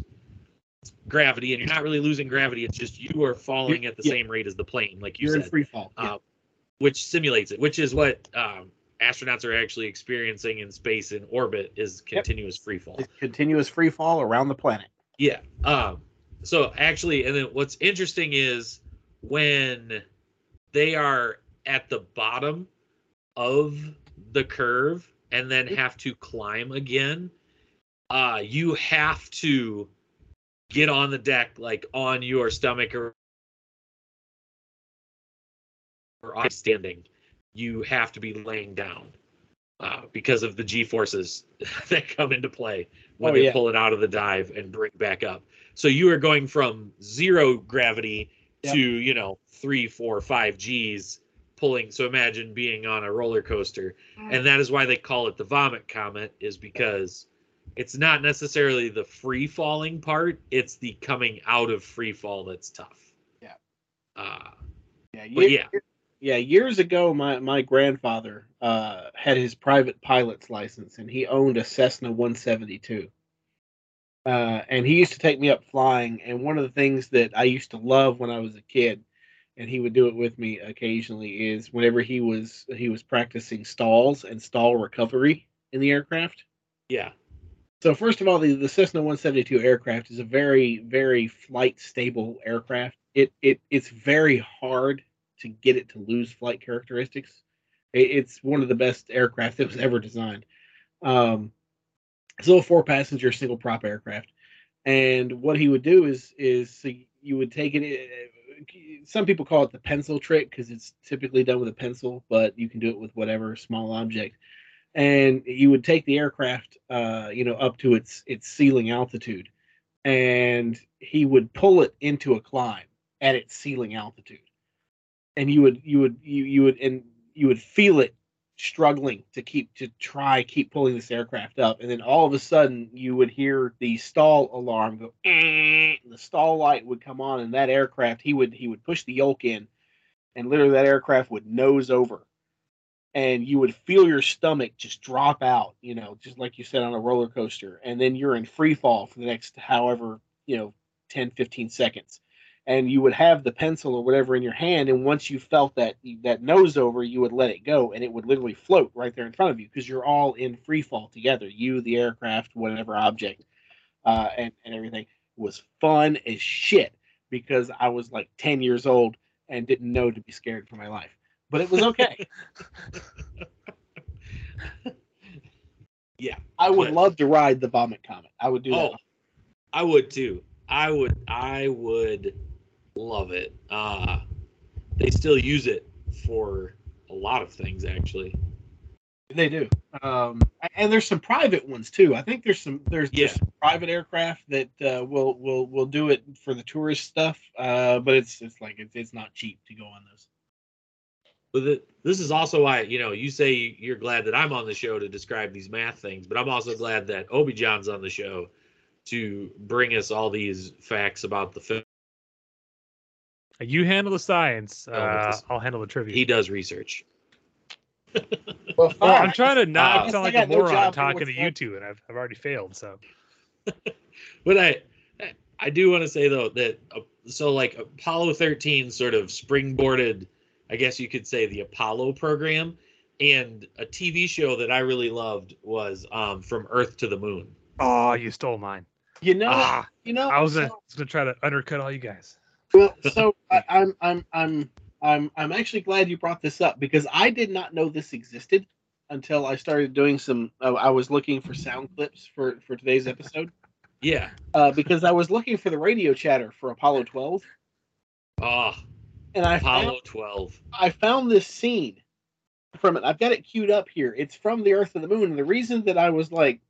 gravity, and you're not really losing gravity. It's just you are falling at the Yeah. same rate as the plane, like you You're in free fall. uh, which simulates it, which is what um, astronauts are actually experiencing in space in orbit is continuous free fall. It's continuous free fall around the planet. Yeah. Um, so actually, and then what's interesting is when they are at the bottom of the curve and then have to climb again, uh, you have to get on the deck like on your stomach or or standing. You have to be laying down uh, because of the g forces [LAUGHS] that come into play when Oh, they yeah. pull it out of the dive and bring back up. So you are going from zero gravity Yep. to you know three, four, five G's pulling. So imagine being on a roller coaster, and that is why they call it the vomit comet, is because it's not necessarily the free falling part; it's the coming out of free fall that's tough. Yeah. Uh, Yeah, But ye- yeah. Years ago, my my grandfather uh, had his private pilot's license, and he owned a Cessna 172. Uh, and he used to take me up flying. And one of the things that I used to love when I was a kid, and he would do it with me occasionally, is whenever he was he was practicing stalls and stall recovery in the aircraft. yeah, So first of all, the, the Cessna 172 aircraft is a very, very flight stable aircraft. It it it's very hard to get it to lose flight characteristics. It, it's one of the best aircraft that was ever designed. Um, it's a little four passenger single prop aircraft, and what he would do is is so you would take it. eh, Some people call it the pencil trick because it's typically done with a pencil, but you can do it with whatever small object and you would take the aircraft uh you know up to its its ceiling altitude and he would pull it into a climb at its ceiling altitude. And you would you would you, you would and you would feel it struggling to keep to try keep pulling this aircraft up. And then all of a sudden you would hear the stall alarm go "Eh," the stall light would come on and that aircraft he would he would push the yoke in and literally that aircraft would nose over and you would feel your stomach just drop out, you know, just like you said on a roller coaster. And then you're in free fall for the next however, you know, 10, 15 seconds. And you would have the pencil or whatever in your hand. And once you felt that that nose over, you would let it go and it would literally float right there in front of you because you're all in free fall together. You, the aircraft, whatever object, uh, and, and everything It was fun as shit because I was like 10 years old and didn't know to be scared for my life. But it was okay. [LAUGHS] yeah. I would But- love to ride the vomit comet. I would do Oh, that. I would too. I would. I would love it. Uh, they still use it for a lot of things, actually. They do. Um, and there's some private ones too. I think there's some there's, Yeah. there's some private aircraft that uh, will will will do it for the tourist stuff. Uh, but it's it's like it's, it's not cheap to go on those. But the, this is also why you know you say you're glad that I'm on the show to describe these math things, but I'm also glad that Obi John's on the show to bring us all these facts about the film. You handle the science. Oh, Uh, this- I'll handle the trivia. He does research. [LAUGHS] Well, well, I'm trying to not Uh, sound like a moron job talking to doing you what's two, and I've, I've already failed. So [LAUGHS] But I I do want to say though that uh, so like Apollo 13 sort of springboarded, I guess you could say the Apollo program, and a TV show that I really loved was um, From Earth to the Moon. oh, you stole mine. you know Ah, you know I was gonna, so- gonna try to undercut all you guys. Well, [LAUGHS] so I, I'm I'm I'm I'm I'm actually glad you brought this up because I did not know this existed until I started doing some. Uh, I was looking for sound clips for for today's episode [LAUGHS] Yeah. uh, because I was looking for the radio chatter for Apollo 12, Oh, and I found, Apollo 12. I found this scene from it. I've got it queued up here. It's from the Earth and the Moon, and the reason that I was like.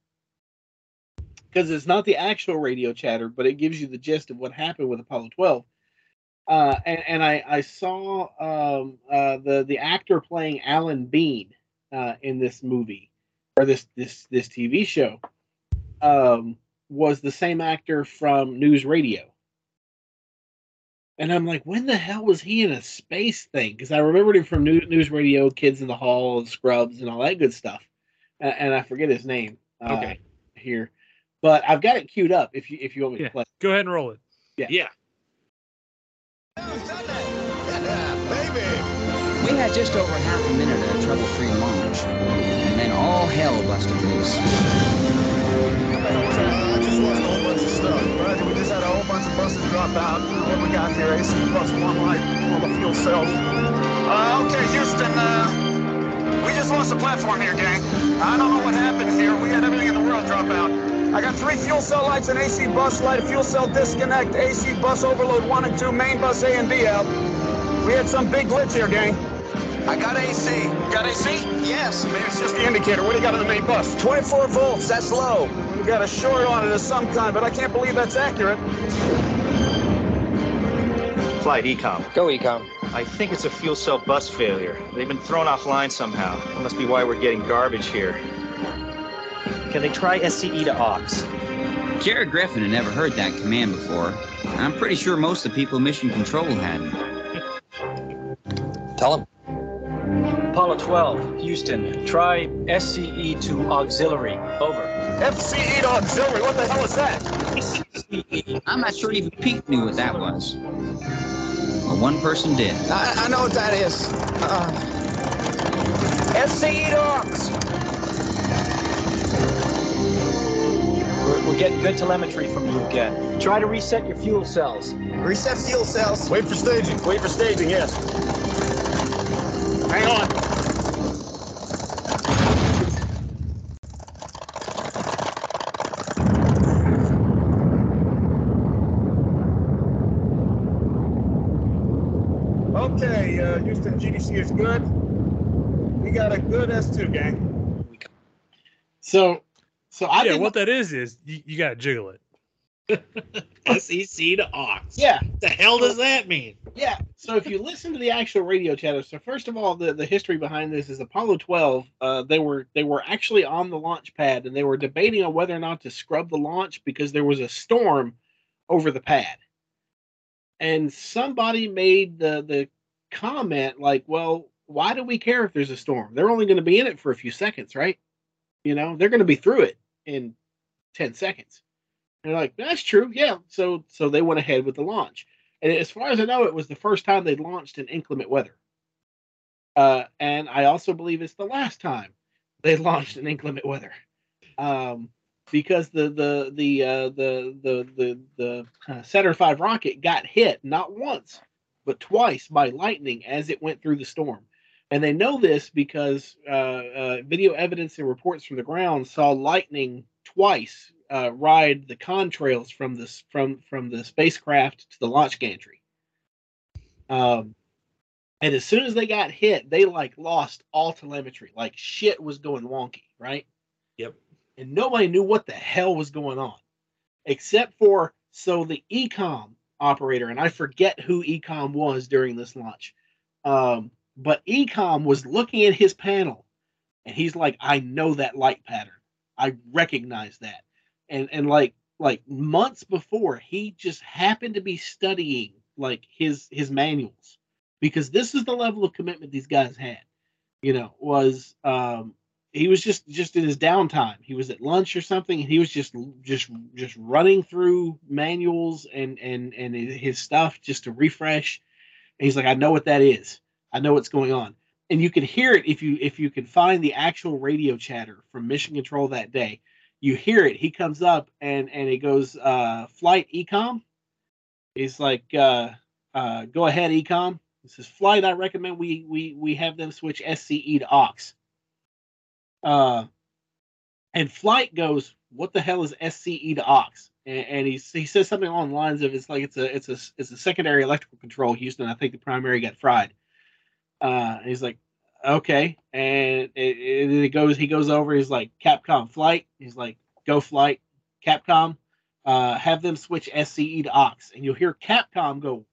Because it's not the actual radio chatter, but it gives you the gist of what happened with Apollo 12. uh, and, and I, I saw um, uh, the the actor playing Alan Bean uh, in this movie or this this this TV show um, was the same actor from News Radio. And I'm like, when the hell was he in a space thing? Because I remembered him from News, News Radio, Kids in the Hall, Scrubs, and all that good stuff. And, and I forget his name. Uh, Okay. Here, but I've got it queued up. If you if you want me Yeah. to play. Go ahead and roll it. Yeah. Yeah. We had just over half a minute of trouble-free launch, and then all hell busted loose. I? We just had a whole bunch of buses drop out. When we got here, AC bus one light, fuel okay, Houston, uh, we just lost the platform here, gang. I don't know what happened here. We had everything in the world drop out. I got three fuel cell lights, an AC bus light, a fuel cell disconnect, AC bus overload one and two, main bus A and B out. We had some big glitch here, gang. I got AC. Got AC? Yes. Maybe it's just the indicator. What do you got on the main bus? 24 volts. That's low. We got a short on it of some kind, but I can't believe that's accurate. Flight EECOM. Go EECOM. I think it's a fuel cell bus failure. They've been thrown offline somehow. That must be why we're getting garbage here. Can they try SCE to AUX? Jared Griffin had never heard that command before. I'm pretty sure most of the people in Mission Control hadn't. Tell him. Apollo 12, Houston. Try SCE to auxiliary. Over. SCE to auxiliary. What the hell is that? I'm not sure even Pete knew what that was. But one person did. I, I know what that is. Uh, SCE to aux. We're, we're getting good telemetry from you again. Try to reset your fuel cells. Reset fuel cells. Wait for staging. Wait for staging, yes. Hang on. Okay, uh, Houston GDC is good. We got a good S2 gang. So, so I yeah, what that is is you, you gotta jiggle it. [LAUGHS] SCE to aux. Yeah. What the hell does that mean? Yeah. So if you listen to the actual radio chatter, so first of all, the, the history behind this is Apollo 12. Uh, they were they were actually on the launch pad and they were debating on whether or not to scrub the launch because there was a storm over the pad. And somebody made the the comment like, "Well, why do we care if there's a storm? They're only going to be in it for a few seconds, right? You know, they're going to be through it in 10 seconds." And they're like, "That's true. Yeah." So so they went ahead with the launch. And as far as I know, it was the first time they launched in inclement weather. Uh, and I also believe it's the last time they launched in inclement weather, um, because the the the uh, the the the the uh, Saturn V rocket got hit not once but twice by lightning as it went through the storm. And they know this because uh, uh, video evidence and reports from the ground saw lightning twice uh, ride the contrails from this from from the spacecraft to the launch gantry. Um, and as soon as they got hit, they like lost all telemetry. Like shit was going wonky, right? Yep. And nobody knew what the hell was going on, except for so the EECOM operator, and I forget who EECOM was during this launch. Um, but EECOM was looking at his panel, and he's like, "I know that light pattern. I recognize that." And and like like months before, he just happened to be studying like his his manuals because this is the level of commitment these guys had. You know, was um he was just just in his downtime. He was at lunch or something, and he was just just just running through manuals and and and his stuff just to refresh. And he's like, I know what that is. I know what's going on. And you can hear it if you if you can find the actual radio chatter from Mission Control that day. You hear it. He comes up and and he goes, uh, flight EECOM. He's like, uh, uh, go ahead, EECOM. This is flight. I recommend we we we have them switch SCE to aux. Uh, and flight goes, what the hell is SCE to aux?" And, and he he says something along the lines of it's like it's a it's a it's a secondary electrical control, Houston. I think the primary got fried. Uh, and he's like, okay, and it, it, it goes. He goes over. He's like, Capcom flight. He's like, go flight, Capcom. Uh, have them switch SCE to aux, and you'll hear Capcom go,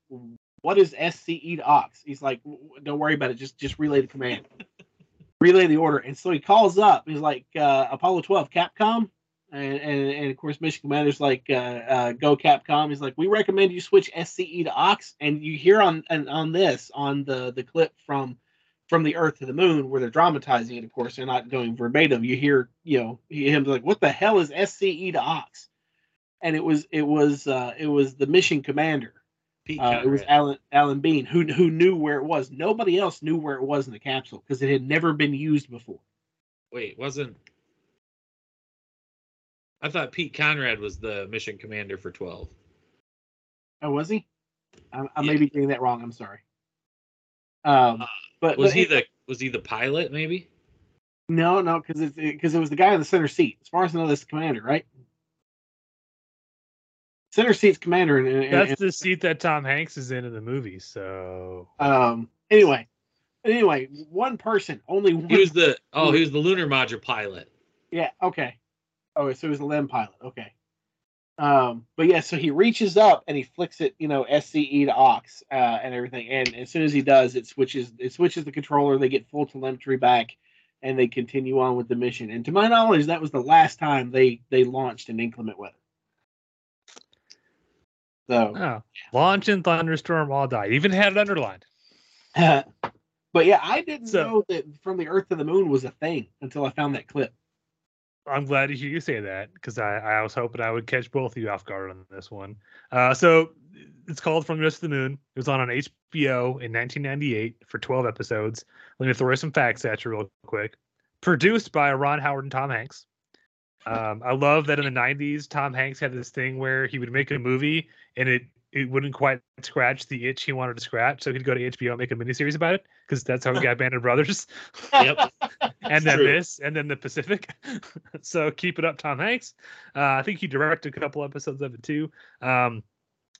"What is SCE to aux?" He's like, "Don't worry about it. Just just relay the command, relay the order." And so he calls up. He's like, uh, "Apollo 12, Capcom." And, and, and of course, Mission Commander's like, uh, uh, "Go Capcom." He's like, "We recommend you switch SCE to aux." And you hear on on, on this on the the clip from from the Earth to the Moon, where they're dramatizing it. Of course, they're not going verbatim. You hear, you know, him like, "What the hell is SCE to aux?" And it was it was uh, it was the Mission Commander. Pete Uh, it was Alan Alan Bean who who knew where it was. Nobody else knew where it was in the capsule because it had never been used before. Wait, wasn't I thought Pete Conrad was the mission commander for 12. Oh, was he? I, I Yeah. may be getting that wrong. I'm sorry. Um, but Was but he it- the was he the pilot maybe? No, no, because it's because it was the guy in the center seat. As far as I know, that's the commander, right? Center seat's commander, and, and, That's and- the seat that Tom Hanks is in in the movie. So um. Anyway, anyway, one person, only one. He was the oh, he was the lunar module pilot. Yeah. Okay. Oh, so it was a LEM pilot. Okay. Um, but yeah, so he reaches up and he flicks it, you know, SCE to aux uh, and everything. And as soon as he does, it switches. It switches the controller. They get full telemetry back, and they continue on with the mission. And to my knowledge, that was the last time they they launched in inclement weather. So, oh, launch and thunderstorm all died. Even had it underlined. [LAUGHS] but yeah, I didn't So- know that from the Earth to the Moon was a thing until I found that clip. I'm glad to hear you say that because I, I was hoping I would catch both of you off guard on this one. Uh, so it's called From the Earth to the Moon. It was on on HBO in 1998 for 12 episodes. Let me throw some facts at you real quick. Produced by Ron Howard and Tom Hanks. Um, I love that in the 90s, Tom Hanks had this thing where he would make a movie and it it wouldn't quite scratch the itch he wanted to scratch, so he'd go to HBO and make a miniseries about it because that's how he got Band of Brothers. Yep. [LAUGHS] and then true. this, and then the Pacific. [LAUGHS] so keep it up, Tom Hanks. Uh, I think he directed a couple episodes of it too. Um,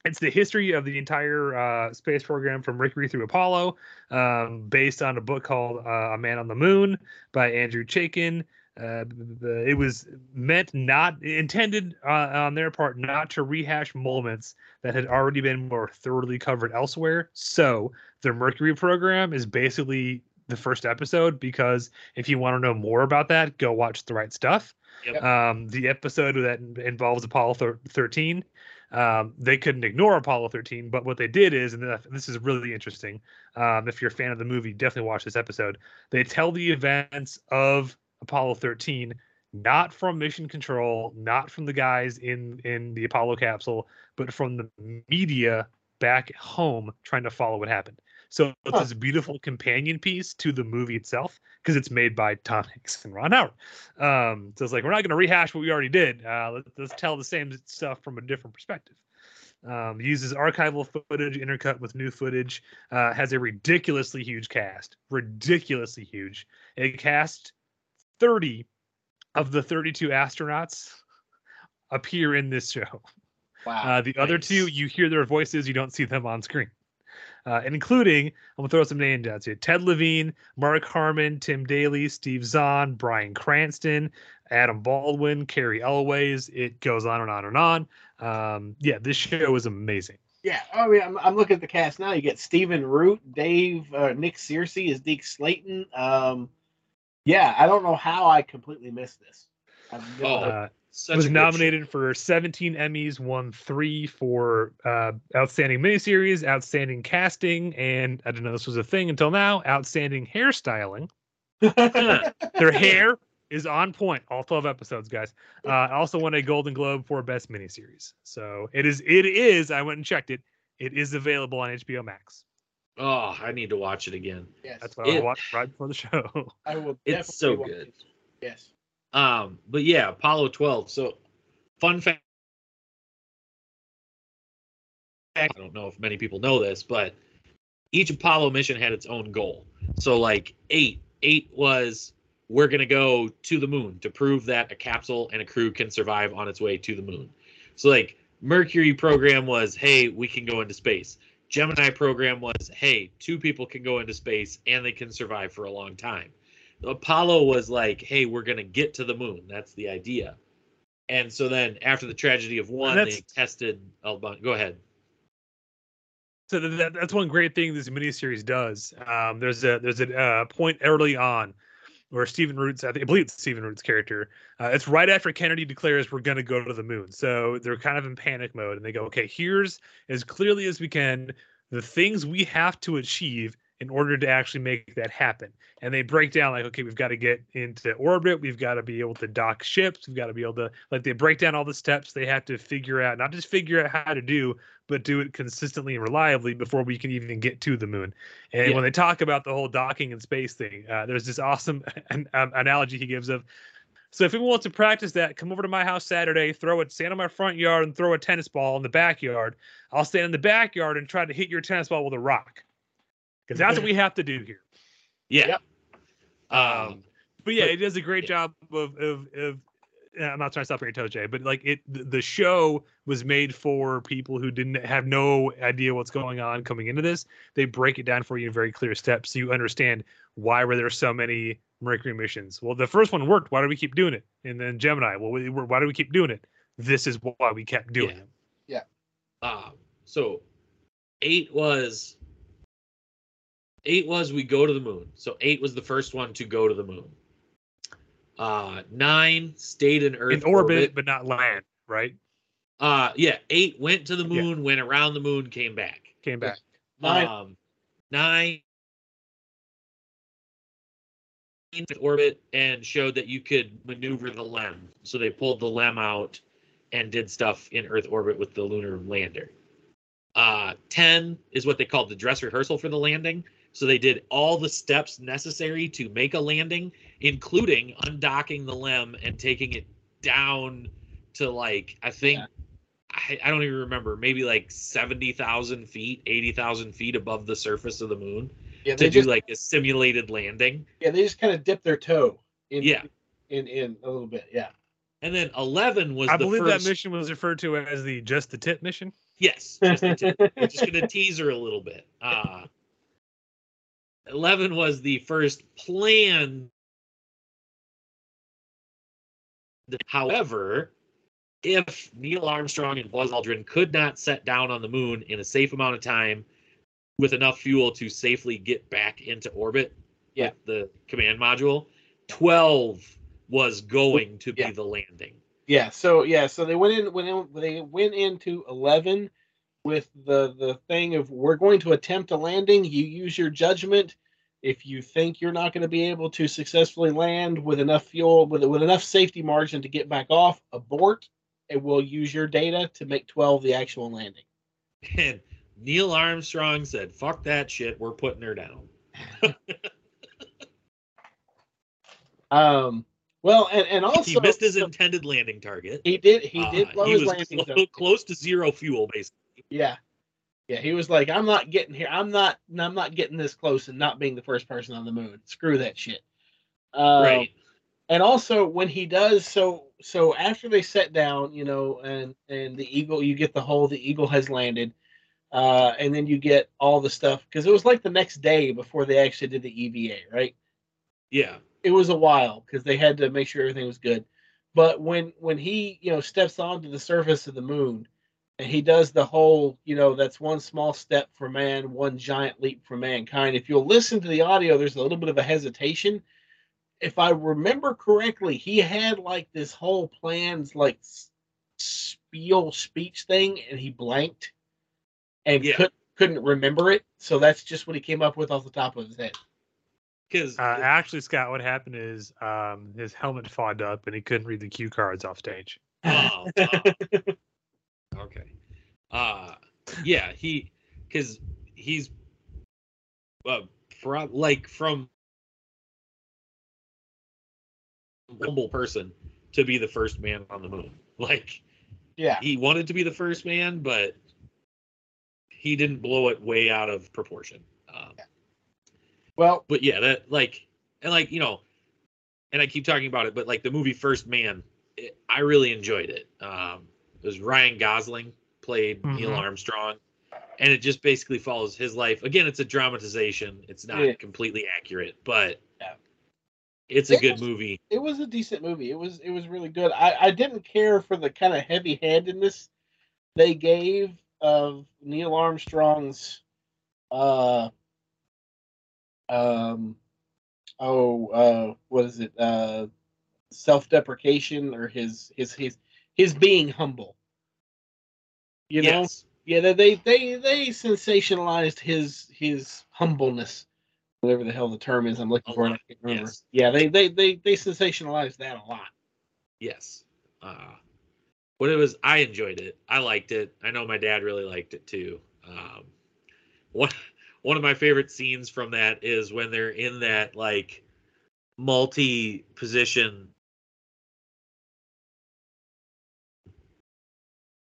it's the history of the entire uh, space program from Mercury through Apollo, um, based on a book called uh, A Man on the Moon by Andrew Chaikin. Uh, it was meant not intended uh, on their part not to rehash moments that had already been more thoroughly covered elsewhere. So the Mercury program is basically the first episode because if you want to know more about that, go watch the right stuff. Yep. Um, the episode that involves Apollo thir- 13, um, they couldn't ignore Apollo 13, but what they did is, and this is really interesting. Um, if you're a fan of the movie, definitely watch this episode. They tell the events of Apollo 13 not from mission control, not from the guys in in the Apollo capsule, but from the media back home trying to follow what happened. So it's Huh. this beautiful companion piece to the movie itself because it's made by Tom Hanks and Ron Howard. Um, so it's like we're not going to rehash what we already did. Uh, let, let's tell the same stuff from a different perspective. Um, uses archival footage intercut with new footage. Uh, has a ridiculously huge cast, ridiculously huge. It cast 30 of the 32 astronauts appear in this show. Wow. Uh, the other two, you hear their voices, you don't see them on screen. Uh, and including, I'm gonna throw some names out to you: Ted Levine, Mark Harmon, Tim Daly, Steve Zahn, Bryan Cranston, Adam Baldwin, Cary Elwes. It goes on and on and on. Um, yeah, this show is amazing. Yeah, I mean, I'm, I'm looking at the cast now. You get Stephen Root, Dave, uh, Nick Searcy is Deke Slayton. Um, yeah, I don't know how I completely missed this. I've no- Oh, Uh, was a good nominated for 17 Emmys, won three for uh, outstanding miniseries, outstanding casting, and I didn't know this was a thing until now. Outstanding hairstyling. [LAUGHS] Their hair is on point. All 12 episodes, guys. Uh, also won a Golden Globe for best miniseries. So it is. It is. I went and checked it. It is available on HBO Max. Oh, I need to watch it again. yes, That's what I watched right before the show. I will. [LAUGHS] It's so watch good. it. Yes. Um, but yeah, Apollo 12. So, fun fact. I don't know if many people know this, but each Apollo mission had its own goal. So, like eight, eight was we're gonna go to the moon to prove that a capsule and a crew can survive on its way to the moon. So, like Mercury program was, hey, we can go into space. Gemini program was, hey, two people can go into space and they can survive for a long time. Apollo was like, hey, we're going to get to the moon. That's the idea. And so then after the tragedy of one, they tested. Go ahead. So that, that's one great thing this miniseries does. Um, there's a there's a uh, point early on or Stephen Root's, I, think, I believe it's Stephen Root's character. Uh, it's right after Kennedy declares we're going to go to the moon. So they're kind of in panic mode and they go, okay, here's as clearly as we can the things we have to achieve in order to actually make that happen. And they break down like, okay, we've got to get into orbit, we've got to be able to dock ships, we've got to be able to like they break down all the steps they have to figure out, not just figure out how to do, but do it consistently and reliably before we can even get to the moon. And Yeah. when they talk about the whole docking and space thing, uh, there's this awesome [LAUGHS] an, um, analogy he gives of. So if anyone wants to practice that, come over to my house Saturday, throw a stand on my front yard and throw a tennis ball in the backyard. I'll stand in the backyard and try to hit your tennis ball with a rock. Because that's what we have to do here. Yeah. Um, But yeah, it does a great job of of of. I'm not trying to stop on your toe, Jay, but like it, the show was made for people who didn't have no idea what's going on coming into this. They break it down for you in very clear steps, so you understand why were there so many Mercury missions. Well, the first one worked. Why do we keep doing it? And then Gemini. Well, we, why do we keep doing it? This is why we kept doing it. Yeah. Um, so eight was eight was we go to the moon. So eight was the first one to go to the moon. Uh nine stayed in Earth In orbit, but not land. Right? Uh yeah, eight went to the moon, went around the moon, came back. Came back. Nine. Um nine into orbit and showed that you could maneuver the LEM. So they pulled the LEM out and did stuff in Earth orbit with the lunar lander. Uh, 10 is what they called the dress rehearsal for the landing. So they did all the steps necessary to make a landing, including undocking the LEM and taking it down to like, I think, I, I don't even remember, maybe like 70,000 feet, 80,000 feet above the surface of the moon Yeah, to they do like a simulated landing. yeah they just kind of dip their toe in Yeah. in in a little bit. Yeah. And then 11 was I the believe first. that mission was referred to as the just the tip mission. Yes, just a tip. We're just gonna [LAUGHS] tease her a little bit. Uh, Eleven was the first planned. However, if Neil Armstrong and Buzz Aldrin could not set down on the moon in a safe amount of time with enough fuel to safely get back into orbit, Yeah. with the command module, twelve was going to be Yeah. the landing. Yeah, so yeah, so they went in went in they went into eleven with the the thing of we're going to attempt a landing. You use your judgment. If you think you're not going to be able to successfully land with enough fuel, with with enough safety margin to get back off, abort. And we'll use your data to make twelve the actual landing. And Neil Armstrong said, "Fuck that shit. We're putting her down." [LAUGHS] Um, well, and and also he missed his intended landing target. he did he Uh, did blow he his was landing. close to zero fuel, basically. Yeah. Yeah, he was like, I'm not getting here. I'm not I'm not getting this close and not being the first person on the moon. Screw that shit. Um, right. And also when he does so so after they set down, you know, and and the eagle you get the whole the eagle has landed. Uh and then you get all the stuff because it was like the next day before they actually did the EVA, right? Yeah. it was a while because they had to make sure everything was good. But when when he you know steps onto the surface of the moon and he does the whole you know that's one small step for man, one giant leap for mankind. If you'll listen to the audio, there's a little bit of a hesitation. If I remember correctly, he had like this whole plans like spiel speech thing, and he blanked and Yeah. could, couldn't remember it. So that's just what he came up with off the top of his head. Because Uh, actually, Scott, what happened is um, his helmet fogged up and he couldn't read the cue cards off stage. oh, oh. [LAUGHS] okay. Uh yeah, he because he's uh, pro- like from humble person to be the first man on the moon. [LAUGHS] Like Yeah. he wanted to be the first man, but he didn't blow it way out of proportion. Um, Well, but yeah, that like and like you know, and I keep talking about it, but like the movie First Man, it, I really enjoyed it. Um, it was Ryan Gosling played Neil Mhm. Armstrong, and it just basically follows his life. Again, it's a dramatization; it's not Yeah. completely accurate, but Yeah. it's a It good was- movie. it was a decent movie. It was it was really good. I, I didn't care for the kind of heavy handedness they gave of Neil Armstrong's uh um oh uh what is it uh self-deprecation or his his his his being humble you know Yes. yeah they they they, sensationalized his his humbleness whatever the hell the term is i'm looking for I can't remember. yes. yeah they, they they they sensationalized that a lot Yes. Uh, but it was, I enjoyed it. I liked it. I know my dad really liked it too. Um, one, one of my favorite scenes from that is when they're in that like multi position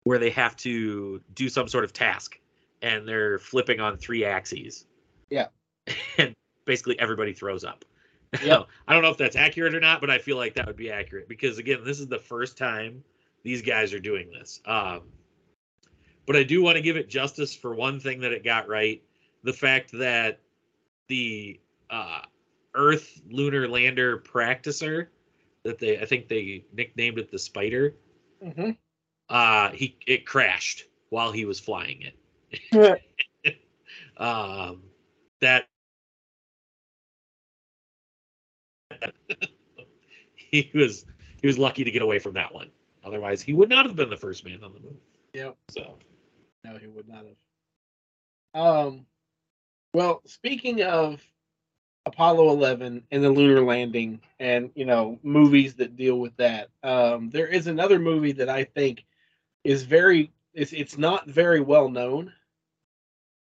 where they have to do some sort of task and they're flipping on three axes yeah [LAUGHS] and basically everybody throws up. [LAUGHS] Yep. I don't know if that's accurate or not, but I feel like that would be accurate because again, this is the first time these guys are doing this. Um, but I do want to give it justice for one thing that it got right: the fact that the uh, Earth lunar lander practicer that they I think they nicknamed it the Spider. mm-hmm. Uh, he it crashed while he was flying it. [LAUGHS] um, that [LAUGHS] he was he was lucky to get away from that one. Otherwise, he would not have been the first man on the moon. Yep. So No, he would not have. Um, well, speaking of Apollo 11 and the lunar landing, and you know movies that deal with that, um, there is another movie that I think is very it's it's not very well known,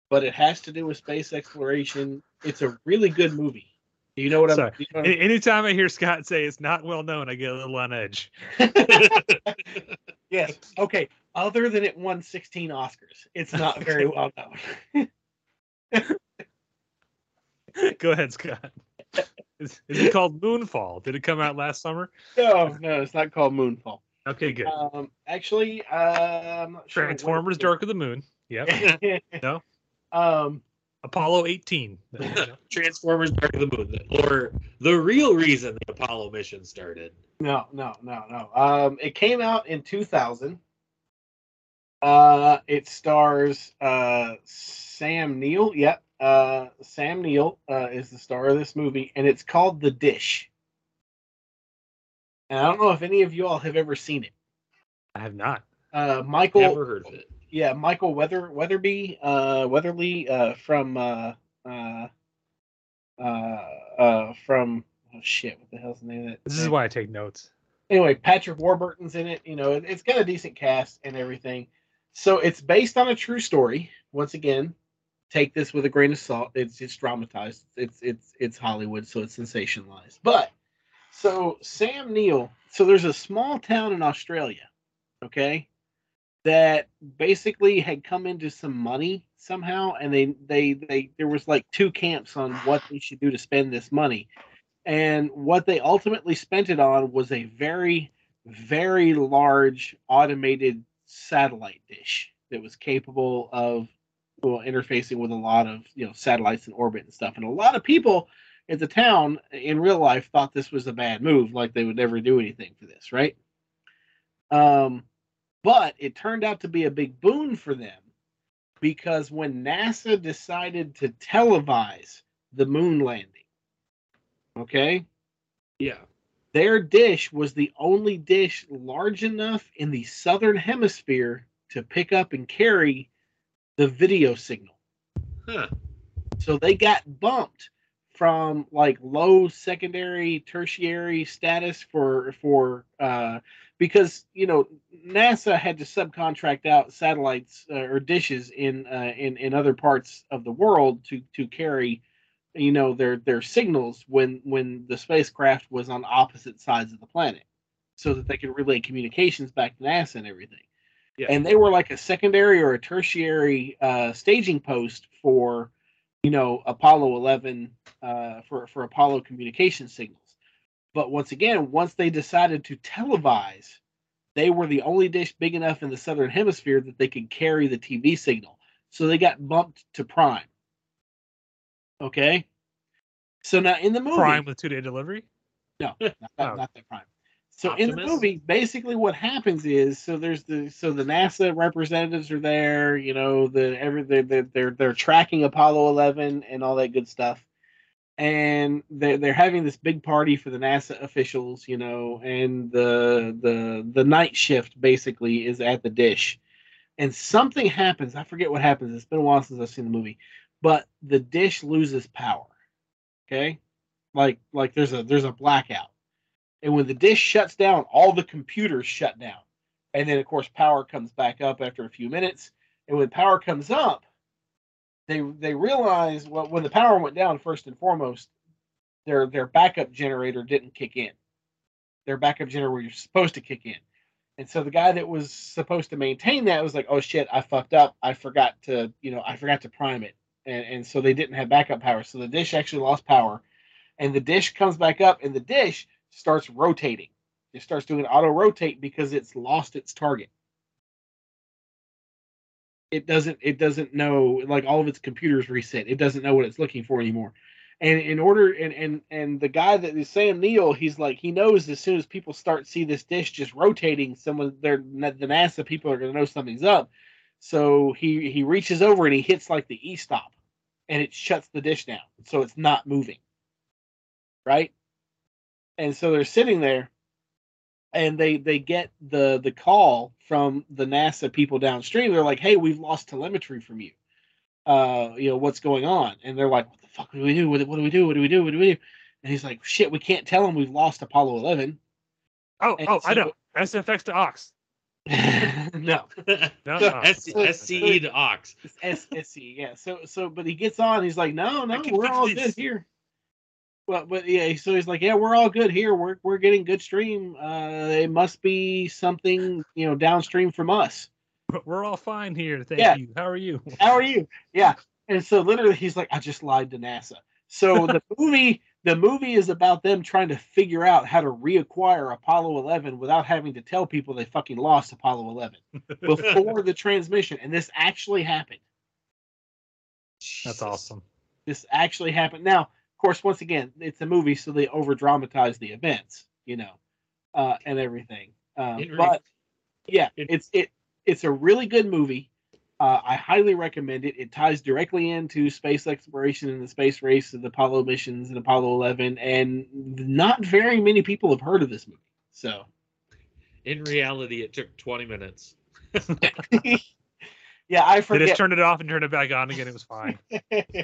but it has to do with space exploration. It's a really good movie. Do you know what Sorry. I'm? do you know what I'm- Anytime I hear Scott say it's not well known, I get a little on edge. [LAUGHS] Yes. Okay. Other than it won 16 Oscars, it's not [LAUGHS] very well known. [LAUGHS] Go ahead, Scott. Is, is it called Moonfall? Did it come out last summer? No, no, it's not called Moonfall. Okay, good. Um, actually, uh, I'm not sure. [LAUGHS] [LAUGHS] Transformers: Dark of the Moon. Yep. no. Um, Apollo 18. Transformers: Dark of the Moon, or the real reason the Apollo mission started. no, no, no, no. Um, it came out in 2000. Uh, it stars uh Sam Neill. Yep. Uh, Sam Neill uh, is the star of this movie, and it's called The Dish. And I don't know if any of you all have ever seen it. I have not. Uh, Michael. Never heard of it. yeah, Michael Weather Weatherby, uh, Weatherly, uh, from uh, uh, uh, uh, from oh shit, what the hell's the name of that? This is why I take notes. Anyway, Patrick Warburton's in it. You know, it- it's got a decent cast and everything. So it's based on a true story. Once again, take this with a grain of salt. It's it's dramatized. It's it's it's Hollywood, so it's sensationalized. But so Sam Neill. So there's a small town in Australia. Okay that basically had come into some money somehow and they they they there was like two camps on what they should do to spend this money and what they ultimately spent it on was a very very large automated satellite dish that was capable of well, interfacing with a lot of you know satellites in orbit and stuff and a lot of people at the town in real life thought this was a bad move like they would never do anything for this right um but it turned out to be a big boon for them because when NASA decided to televise the moon landing, okay, Yeah. their dish was the only dish large enough in the southern hemisphere to pick up and carry the video signal. Huh. So they got bumped from like low secondary tertiary status for for uh because you know NASA had to subcontract out satellites uh, or dishes in uh, in in other parts of the world to to carry you know their their signals when when the spacecraft was on opposite sides of the planet so that they could relay communications back to NASA and everything Yeah. and they were like a secondary or a tertiary uh, staging post for you know Apollo 11 uh, for for Apollo communication signals. But once again, once they decided to televise, they were the only dish big enough in the southern hemisphere that they could carry the TV signal. So they got bumped to prime. Okay. So now in the movie, Prime with two day delivery. no, not, Oh. not that prime. So in the movie, basically what happens is so there's the so the NASA representatives are there, you know, the every they're they're they're, they're tracking Apollo 11 and all that good stuff. and they're they're having this big party for the NASA officials, you know, and the the the night shift basically is at the dish, and something happens. I forget what happens. It's been a while since I've seen the movie, but the dish loses power. Okay, like like there's a there's a blackout, and when the dish shuts down, all the computers shut down, and then of course power comes back up after a few minutes, and when power comes up they they realize well when the power went down first and foremost their their backup generator didn't kick in. Their backup generator was supposed to kick in. And so the guy that was supposed to maintain that was like oh shit i fucked up. I forgot to you know i forgot to prime it. And, and so they didn't have backup power. So the dish actually lost power. And the dish comes back up and the dish starts rotating. It starts doing auto rotate because it's lost its target. It doesn't it doesn't know like all of its computers reset. It doesn't know what it's looking for anymore. And in order and and and the guy that is Sam Neill, he's like he knows as soon as people start see this dish just rotating some of their the nasa people are going to know something's up. So he he reaches over and he hits like the e stop and it shuts the dish down. So it's not moving. Right and so they're sitting there and they they get the the call from the NASA people downstream. They're like, "Hey, we've lost telemetry from you. Uh, you know what's going on?" And they're like, "What the fuck do we do? What, what do we do? What do we do? What do we do?" And he's like, "Shit, we can't tell them we've lost Apollo 11." Oh, And oh, I so- know. SFX to aux. [LAUGHS] [LAUGHS] no, No, S- SCE to aux. It's SSC, yeah. So so but he gets on, he's like, No, no, we're all this." good here. Well, but yeah, so he's like, Yeah, we're all good here. We're we're getting good stream. Uh it must be something, you know, downstream from us. We're all fine here. Thank Yeah. you. How are you? How are you? Yeah. And so literally he's like, I just lied to NASA. So [LAUGHS] the movie the movie is about them trying to figure out how to reacquire Apollo 11 without having to tell people they fucking lost Apollo 11 [LAUGHS] before the transmission. And this actually happened. That's awesome. this actually happened. Now, course, once again, it's a movie, so they over dramatize the events, you know, uh, and everything. Um, but yeah, it- it's it it's a really good movie. Uh, I highly recommend it. It ties directly into space exploration and the space race of the Apollo missions and Apollo 11, and not very many people have heard of this movie. So In reality, it took 20 minutes. [LAUGHS] [LAUGHS] yeah, I forgot. They just turned it off and turned it back on again. It was fine. [LAUGHS]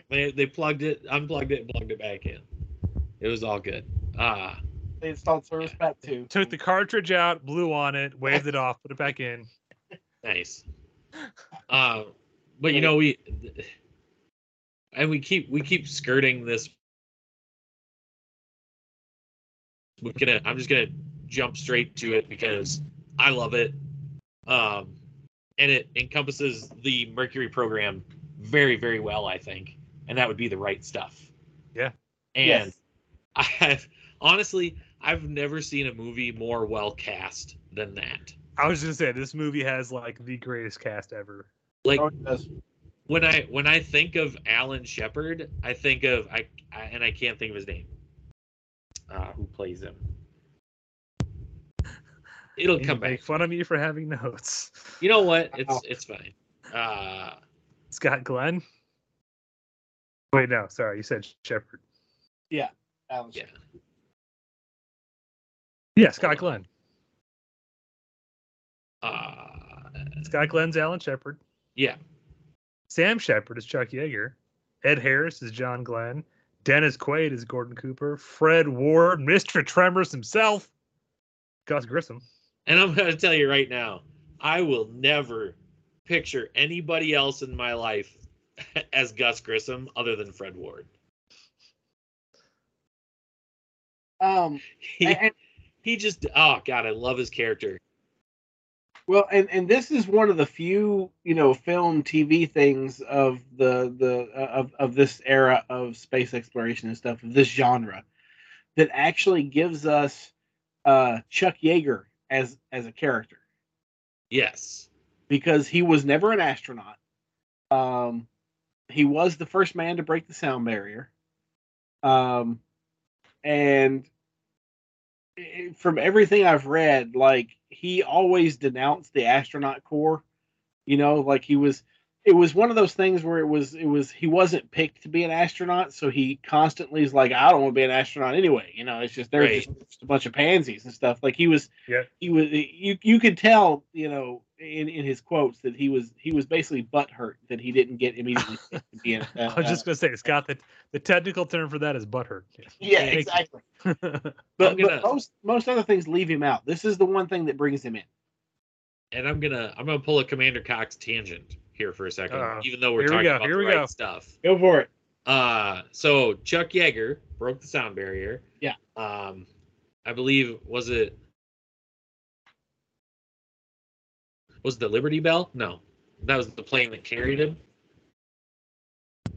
They, they plugged it, unplugged it, and plugged it back in. It was all good. Ah, they installed Service Pack 2. Took the cartridge out, blew on it, waved it off, put it back in. nice. Uh, but you know we, and we keep we keep skirting this. We're gonna. I'm just gonna jump straight to it because I love it. Um, and it encompasses the Mercury program very, very well, I think, and that would be the right stuff. Yeah. And Yes. [LAUGHS] I have honestly, I've never seen a movie more well cast than that. I was just gonna say this movie has like the greatest cast ever. Like Oh, it when I when I think of Alan Shepard, I think of I, I and I can't think of his name. Uh, who plays him? It'll And come you back. Make fun of me for having notes. You know what? It's Oh. it's fine. Uh, Scott Glenn. Wait, no, sorry, you said Shepard. Yeah, Alan yeah. Yeah, Scott Glenn. Uh, Scott Glenn's Alan Shepard. yeah. Sam Shepard is Chuck Yeager. Ed Harris is John Glenn. Dennis Quaid is Gordon Cooper. Fred Ward, Mr. Tremors himself. Gus Grissom. And I'm going to tell you right now, I will never picture anybody else in my life [LAUGHS] as Gus Grissom other than Fred Ward. Um, He, and, he just, oh, God, I love his character. Well, and and this is one of the few, you know, film TV things of the the uh, of of this era of space exploration and stuff of this genre that actually gives us uh Chuck Yeager as as a character Yes. because he was never an astronaut. Um he was the first man to break the sound barrier. Um and from everything I've read, like he always denounced the astronaut corps. You know, like he was it was one of those things where it was it was he wasn't picked to be an astronaut, so he constantly is like, I don't want to be an astronaut anyway. You know, it's just they're Right. just, just a bunch of pansies and stuff. Like he was, Yeah. he was. You you could tell, you know, in, in his quotes that he was he was basically butthurt that he didn't get immediately [LAUGHS] picked to be an. Uh, I was just gonna say, Scott. The the technical term for that is butthurt. yeah, Thank exactly. [LAUGHS] But, gonna- but most most other things leave him out. This is the one thing that brings him in. and I'm gonna I'm gonna pull a Commander Cox tangent here for a 2nd Uh-oh. even though we're Here we talking go, about here the we right go. stuff. Go for it. Uh, so Chuck Yeager broke the sound barrier. Yeah. Um, I believe was it was it the Liberty Bell? No, that was the plane that carried him.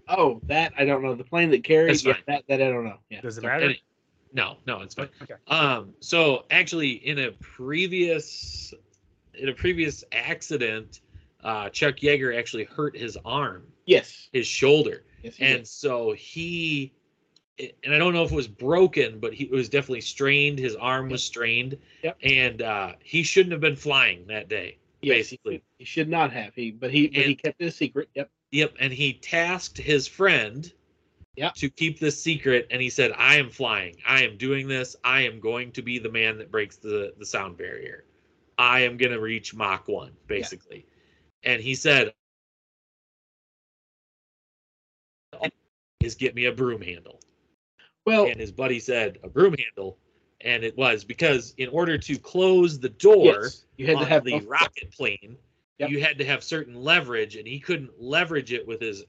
Oh, that I don't know. The plane that carried yeah, that that I don't know. Yeah. Does it matter? it- no, no, it's fine. Okay. Um, so actually, in a previous in a previous accident, uh, Chuck Yeager actually hurt his arm, Yes. his shoulder, Yes. and did. so he and I don't know if it was broken, but he it was definitely strained. His arm was strained, Yep. and uh, he shouldn't have been flying that day. Yes, basically. he, should not have. He but he but he kept it a secret. Yep. Yep, and he tasked his friend Yep. to keep this secret, and he said, "I am flying. I am doing this. I am going to be the man that breaks the the sound barrier. I am going to reach Mach one, basically." And he said, "Is get me a broom handle." Well, and his buddy said, "A broom handle." And it was because in order to close the door, yes, you had to have the rocket plane, Yep. you had to have certain leverage, and he couldn't leverage it with his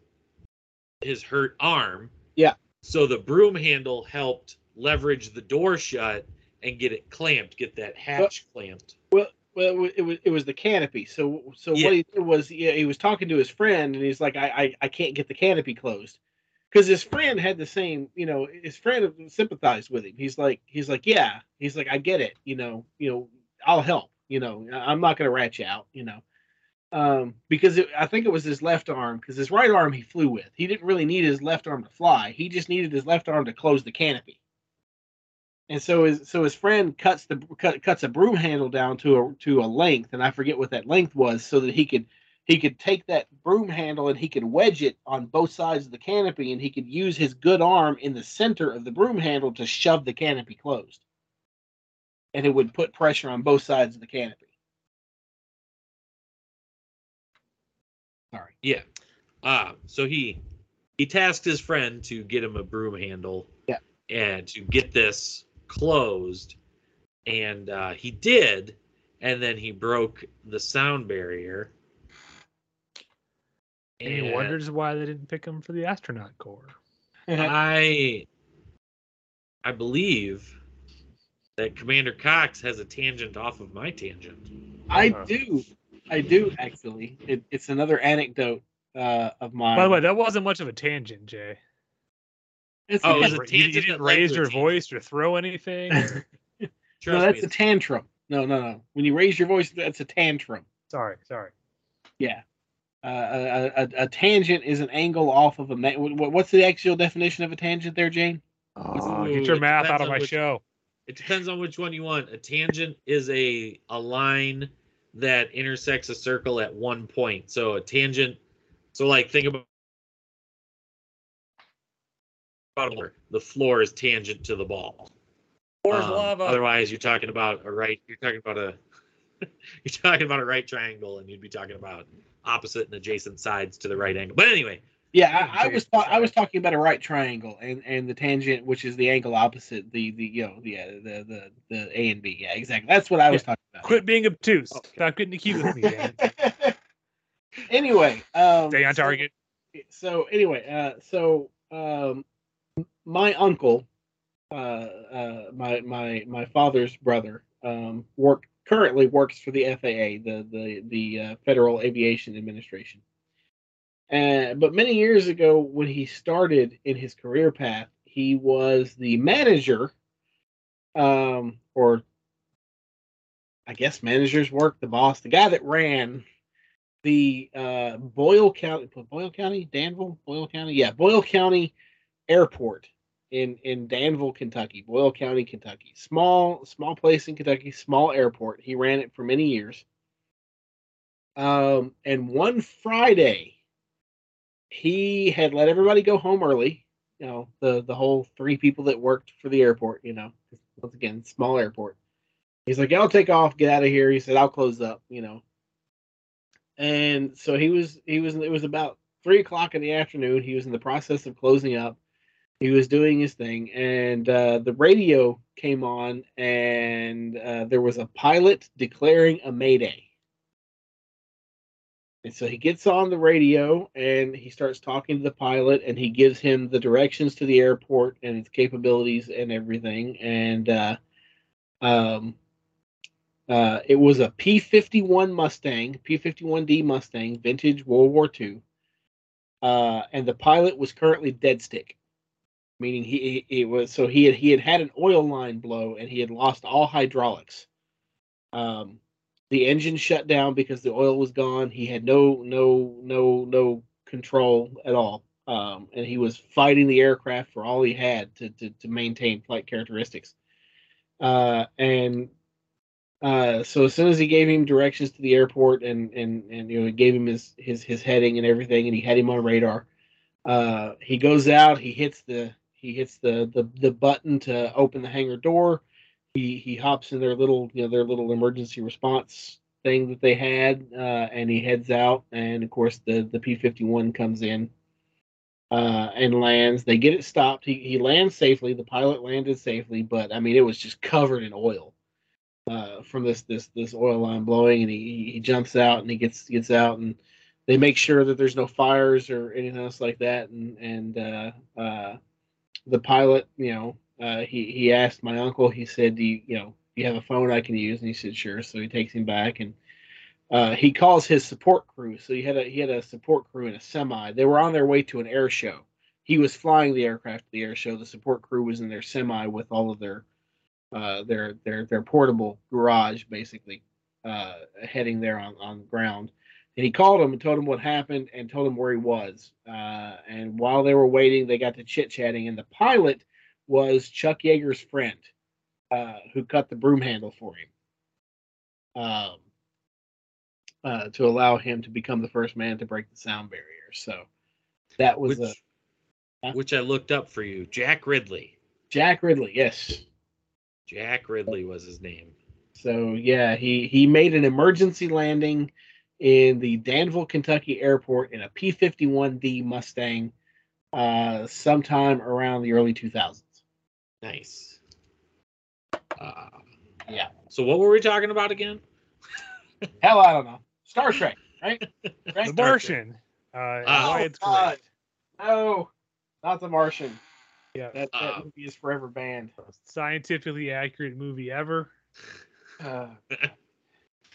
his hurt arm. Yeah. So the broom handle helped leverage the door shut and get it clamped, get that hatch clamped. Well, well, it was it was the canopy. So so Yeah. what he did was yeah, he was talking to his friend, and he's like, I I, I can't get the canopy closed, because his friend had the same, you know, his friend sympathized with him. He's like he's like yeah, he's like I get it, you know, you know, I'll help, you know, I'm not gonna rat you out, you know. Um, because it, I think it was his left arm, because his right arm he flew with. He didn't really need his left arm to fly. He just needed his left arm to close the canopy. And so his so his friend cuts the cut, cuts a broom handle down to a to a length, and I forget what that length was, so that he could he could take that broom handle and he could wedge it on both sides of the canopy, and he could use his good arm in the center of the broom handle to shove the canopy closed, and it would put pressure on both sides of the canopy. Sorry. Yeah. Uh, so he he tasked his friend to get him a broom handle. Yeah. And to get this closed, and uh, he did, and then he broke the sound barrier. And he wonders why they didn't pick him for the astronaut corps. I I believe that Commander Cox has a tangent off of my tangent. I do, I do actually. It, it's another anecdote uh, of mine. By the way, that wasn't much of a tangent, Jay. It's Oh, a- it was a You- you, didn't raise your tangent. voice or throw anything. [LAUGHS] or- no, that's me, a tantrum. No, no, no. When you raise your voice, that's a tantrum. sorry, sorry. Yeah. Uh, a, a, a tangent is an angle off of a. Ma- what's the actual definition of a tangent there, Jane? Oh, Ooh, get your it math out of my which- show. It depends on which one you want. A tangent is a a line that intersects a circle at one point. So a tangent. So like think about about a floor. the floor is tangent to the ball. Floor's Um, lava. Otherwise, you're talking about a right. You're talking about a. [LAUGHS] you're talking about a right triangle, and you'd be talking about opposite and adjacent sides to the right angle. But anyway, Yeah, I, I was ta- I was talking about a right triangle and, and the tangent, which is the angle opposite the the you know the uh, the the the A and B. Yeah, exactly. That's what I was talking about. Quit being obtuse. Stop getting accused with me, Dan. [LAUGHS] anyway, um, Stay on so- target. so anyway, uh, so um, my uncle, uh, uh, my my my father's brother, um, work currently works for the FAA, the the the uh, Federal Aviation Administration. Uh, but many years ago, when he started in his career path, he was the manager, um, or I guess managers work the boss, the guy that ran the uh, Boyle County, Boyle County, Danville, Boyle County, yeah, Boyle County Airport in in Danville, Kentucky, Boyle County, Kentucky. Small small place in Kentucky, small airport. He ran it for many years. Um, and one Friday, he had let everybody go home early. You know, the the whole three people that worked for the airport. You know, once again, small airport. He's like, "I'll take off, get out of here." He said, "I'll close up." You know, and so he was he was it was about three o'clock in the afternoon. He was in the process of closing up. He was doing his thing, and uh, the radio came on, and uh, there was a pilot declaring a mayday. And so he gets on the radio and he starts talking to the pilot, and he gives him the directions to the airport and its capabilities and everything. And uh, um, uh, it was a P 51 Mustang, P 51D Mustang, vintage World War II. Uh, and the pilot was currently dead stick, meaning he, he was so he had he had had an oil line blow and he had lost all hydraulics. Um, the engine shut down because the oil was gone. He had no no no no control at all, um, and he was fighting the aircraft for all he had to to, to maintain flight characteristics. Uh, and uh, so as soon as he gave him directions to the airport and and and you know gave him his his his heading and everything, and he had him on radar. Uh, he goes out. He hits the he hits the the the button to open the hangar door. He he hops in their little you know their little emergency response thing that they had, uh, and he heads out. And of course the the P fifty one comes in uh, and lands. They get it stopped. He he lands safely. The pilot landed safely, but I mean it was just covered in oil uh, from this this this oil line blowing, and he he jumps out and he gets gets out, and they make sure that there's no fires or anything else like that, and and uh, uh, the pilot, you know, uh, he he asked my uncle. He said, "Do you you know you have a phone I can use?" And he said, "Sure." So he takes him back and. Uh, he calls his support crew. So he had a he had a support crew in a semi. They were on their way to an air show. He was flying the aircraft to the air show. The support crew was in their semi with all of their uh, their their their portable garage, basically, uh, heading there on on the ground. And he called him and told him what happened and told him where he was. Uh, and while they were waiting, they got to chit chatting. And the pilot was Chuck Yeager's friend, uh, who cut the broom handle for him, um, uh, to allow him to become the first man to break the sound barrier. So that was which, a which I looked up for you, Jack Ridley. Jack Ridley, yes. Jack Ridley was his name. So yeah, he he made an emergency landing in the Danville, Kentucky airport in a P-51D Mustang uh, sometime around the early 2000s. Nice. Uh, yeah. So what were we talking about again? [LAUGHS] Hell, I don't know. Star Trek, right? [LAUGHS] right? The Martian. Uh, oh, it's God. No, not the Martian. Yeah, that, that uh, movie is forever banned. Scientifically accurate movie ever. Uh, [LAUGHS]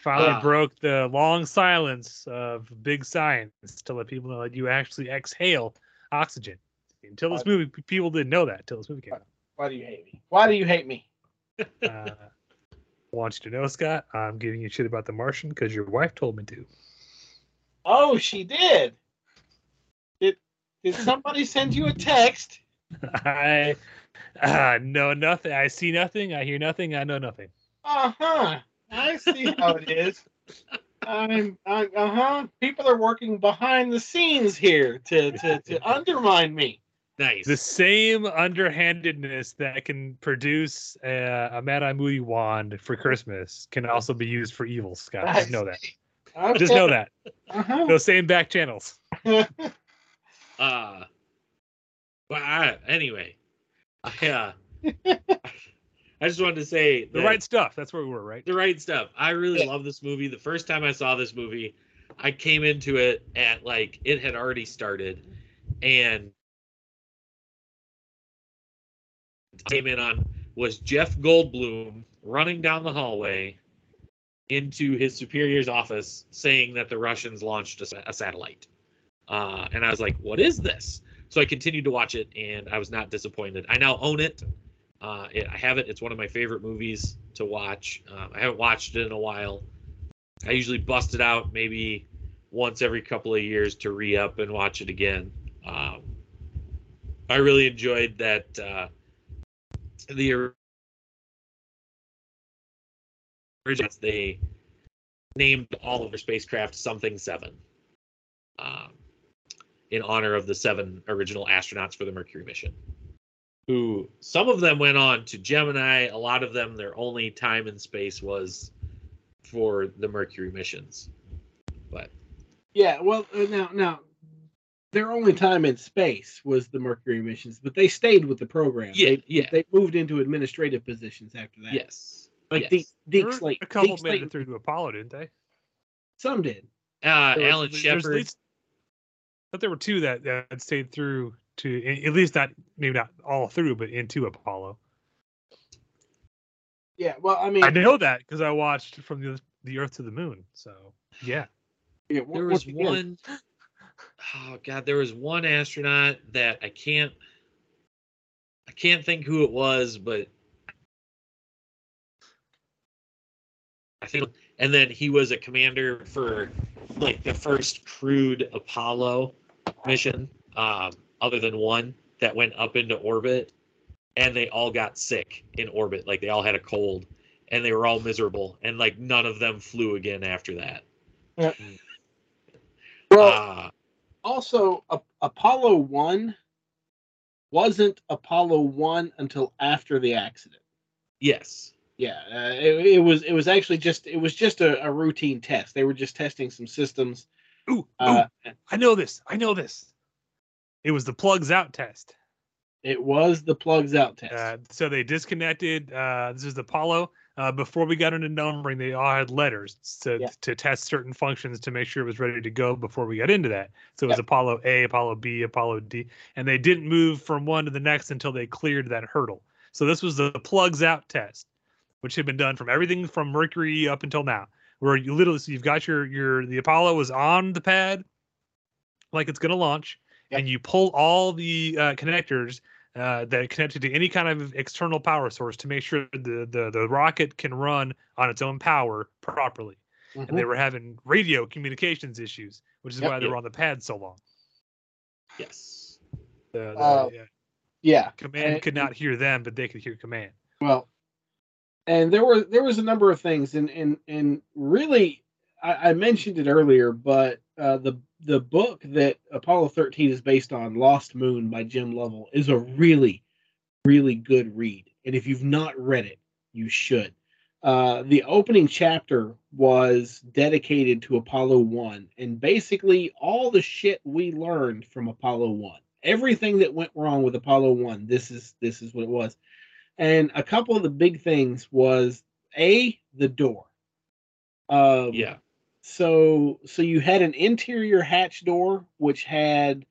Finally uh, broke the long silence of big science to let people know that you actually exhale oxygen. Until this movie, people didn't know that until this movie came out. Why do you hate me? Why do you hate me? uh, want you to know, Scott, I'm giving you shit about the Martian because your wife told me to. Oh, she did. Did did somebody send you a text? [LAUGHS] I uh, know nothing. I see nothing. I hear nothing. I know nothing. Uh huh. I see [LAUGHS] how it is. I'm, I'm uh huh. People are working behind the scenes here to to, to [LAUGHS] undermine me. Nice. The same underhandedness that can produce a, a Mad Eye Moody wand for Christmas can also be used for evil, Scott. Just know that. Okay. Just know that. Uh-huh. Those same back channels. [LAUGHS] uh well, I, anyway, I, uh, I just wanted to say the right stuff. That's where we were, right? The right stuff. I really love this movie. The first time I saw this movie, I came into it at like it had already started, and came in on was Jeff Goldblum running down the hallway into his superior's office saying that the Russians launched a, a satellite. Uh, and I was like, what is this? So I continued to watch it, and I was not disappointed. I now own it. Uh, it I have it. It's one of my favorite movies to watch. Um, I haven't watched it in a while. I usually bust it out maybe once every couple of years to re up and watch it again. Um, I really enjoyed that. Uh, the original they named all of their spacecraft something seven. Um, in honor of the seven original astronauts for the Mercury mission. Who some of them went on to Gemini, a lot of them their only time in space was for the Mercury missions. But Yeah, well, uh, now now their only time in space was the Mercury missions, but they stayed with the program. Yeah, they, yeah. They moved into administrative positions after that. yes, like yes. Deke, There Deke were Slate. a couple Deke made Slate- it through to Apollo, didn't they? Some did. uh, Alan Shepard. least- But there were two that, that stayed through to at least not maybe not all through, but into Apollo. Yeah, well, I mean, I know that because I watched from the the Earth to the Moon. So yeah, yeah, there was one oh god there was one astronaut that i can't i can't think who it was but i think and then he was a commander for like the first crewed apollo mission um other than one that went up into orbit and they all got sick in orbit like they all had a cold and they were all miserable and like none of them flew again after that Yeah. Well, uh, also A- Apollo One wasn't Apollo One until after the accident. yes Yeah, uh, it, it was. It was actually just. It was just a, a routine test. They were just testing some systems. Ooh, Uh, I know this. I know this. It was the plugs out test. It was the plugs out test. Uh, so they disconnected. Uh, this is Apollo. Uh, before we got into numbering, they all had letters to, Yeah. to test certain functions to make sure it was ready to go before we got into that. So it was Yeah. Apollo A, Apollo B, Apollo D, and they didn't move from one to the next until they cleared that hurdle. So this was the plugs out test, which had been done from everything from Mercury up until now, where you literally so you've got your your the Apollo was on the pad, like it's going to launch, Yep. and you pull all the uh, connectors uh, that are connected to any kind of external power source to make sure the, the the rocket can run on its own power properly. And they Mhm. were having radio communications issues, which is Yep. why they Yep. were on the pad so long. yes The, the, Uh, yeah, yeah. command and- could not hear them, but they could hear command. Well, and there were there was a number of things, and and and really, I, I mentioned it earlier, but uh, the the book that Apollo thirteen is based on, Lost Moon by Jim Lovell, is a really, really good read. And if you've not read it, you should. Uh, the opening chapter was dedicated to Apollo 1, and basically all the shit we learned from Apollo 1, everything that went wrong with Apollo 1, this is this is what it was. And a couple of the big things was a the door. Um, yeah so so you had an interior hatch door which had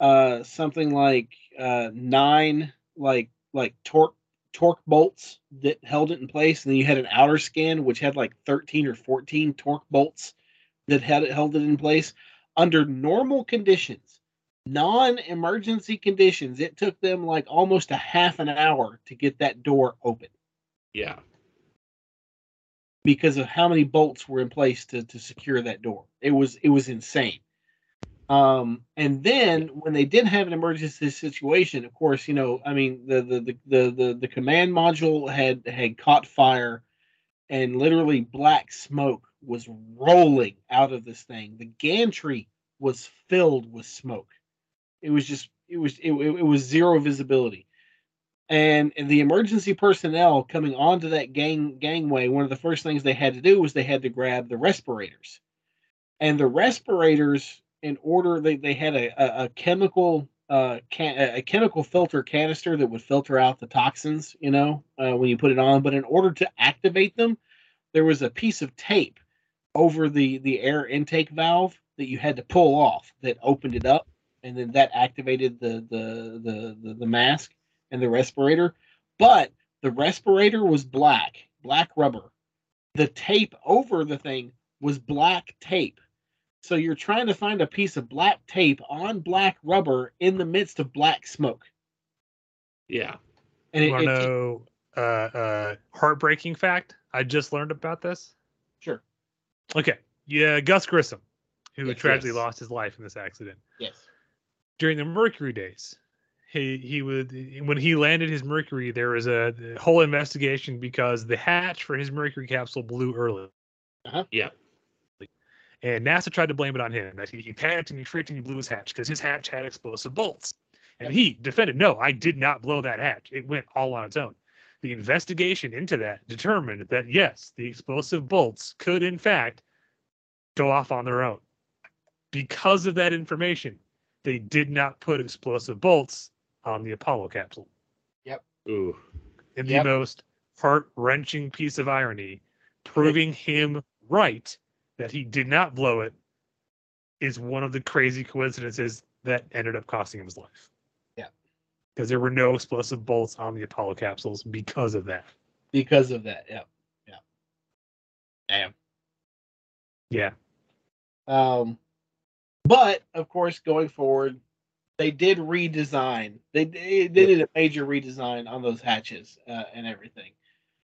uh something like uh nine like like torque torque bolts that held it in place. And then you had an outer skin which had like 13 or 14 torque bolts that had it held it in place. Under normal conditions non-emergency conditions it took them like almost a half an hour to get that door open. Yeah because of how many bolts were in place to, to secure that door. It was it was insane. Um, and then when they did have an emergency situation, of course, you know, I mean, the the the the the, the command module had had caught fire, and literally black smoke was rolling out of this thing. The gantry was filled with smoke. It was just it was it, it, it was zero visibility and, the emergency personnel coming onto that gang gangway one of the first things they had to do was they had to grab the respirators. And the respirators in order they, they had a, a, a chemical uh can, a chemical filter canister that would filter out the toxins you know uh, when you put it on. But in order to activate them there was a piece of tape over the the air intake valve that you had to pull off that opened it up and then that activated the the the the, the mask and the respirator, but the respirator was black, black rubber. The tape over the thing was black tape. So you're trying to find a piece of black tape on black rubber in the midst of black smoke. yeah And it, Want to it- know uh, uh, heartbreaking fact? I just learned about this. sure. Okay, yeah, Gus Grissom, who Yes, tragically yes. lost his life in this accident Yes. during the Mercury days. He he would when he landed his Mercury, there was a whole investigation because the hatch for his Mercury capsule blew early. Uh-huh. yeah And NASA tried to blame it on him that he, he panicked and he freaked and he blew his hatch because his hatch had explosive bolts. And he defended, no, I did not blow that hatch. It went all on its own. The investigation into that determined that yes, the explosive bolts could in fact go off on their own. Because of that information, they did not put explosive bolts on the Apollo capsule. Yep. Ooh. In the Yep. most heart wrenching piece of irony, proving him right that he did not blow it is one of the crazy coincidences that ended up costing him his life. Yeah. Because there were no explosive bolts on the Apollo capsules because of that. Because of that. yeah. Yeah. Damn. Yeah. Um, but of course, going forward, they did redesign. They they, they did a major redesign on those hatches uh, and everything.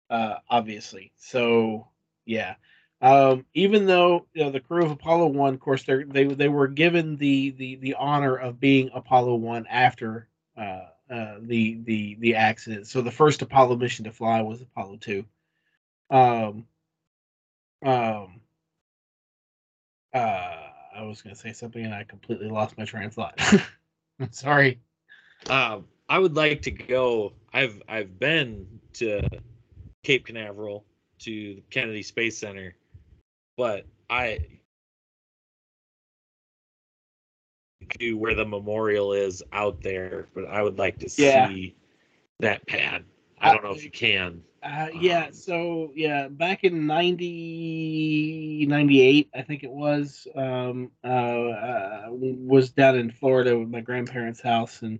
Uh, obviously, so yeah. Um, even though you know the crew of Apollo One, of course, they they they were given the the the honor of being Apollo One after uh, uh, the the the accident. So the first Apollo mission to fly was Apollo Two. Um, um, uh, I was going to say something and I completely lost my train of thought. [LAUGHS] I'm [LAUGHS] sorry. Um, I would like to go. I've I've been to Cape Canaveral to the Kennedy Space Center, but I do where the memorial is out there. But I would like to Yeah. see that pad. I don't know if you can. Uh, yeah, so yeah, back in 90, 98, I think it was, um, uh, uh, was down in Florida with my grandparents' house and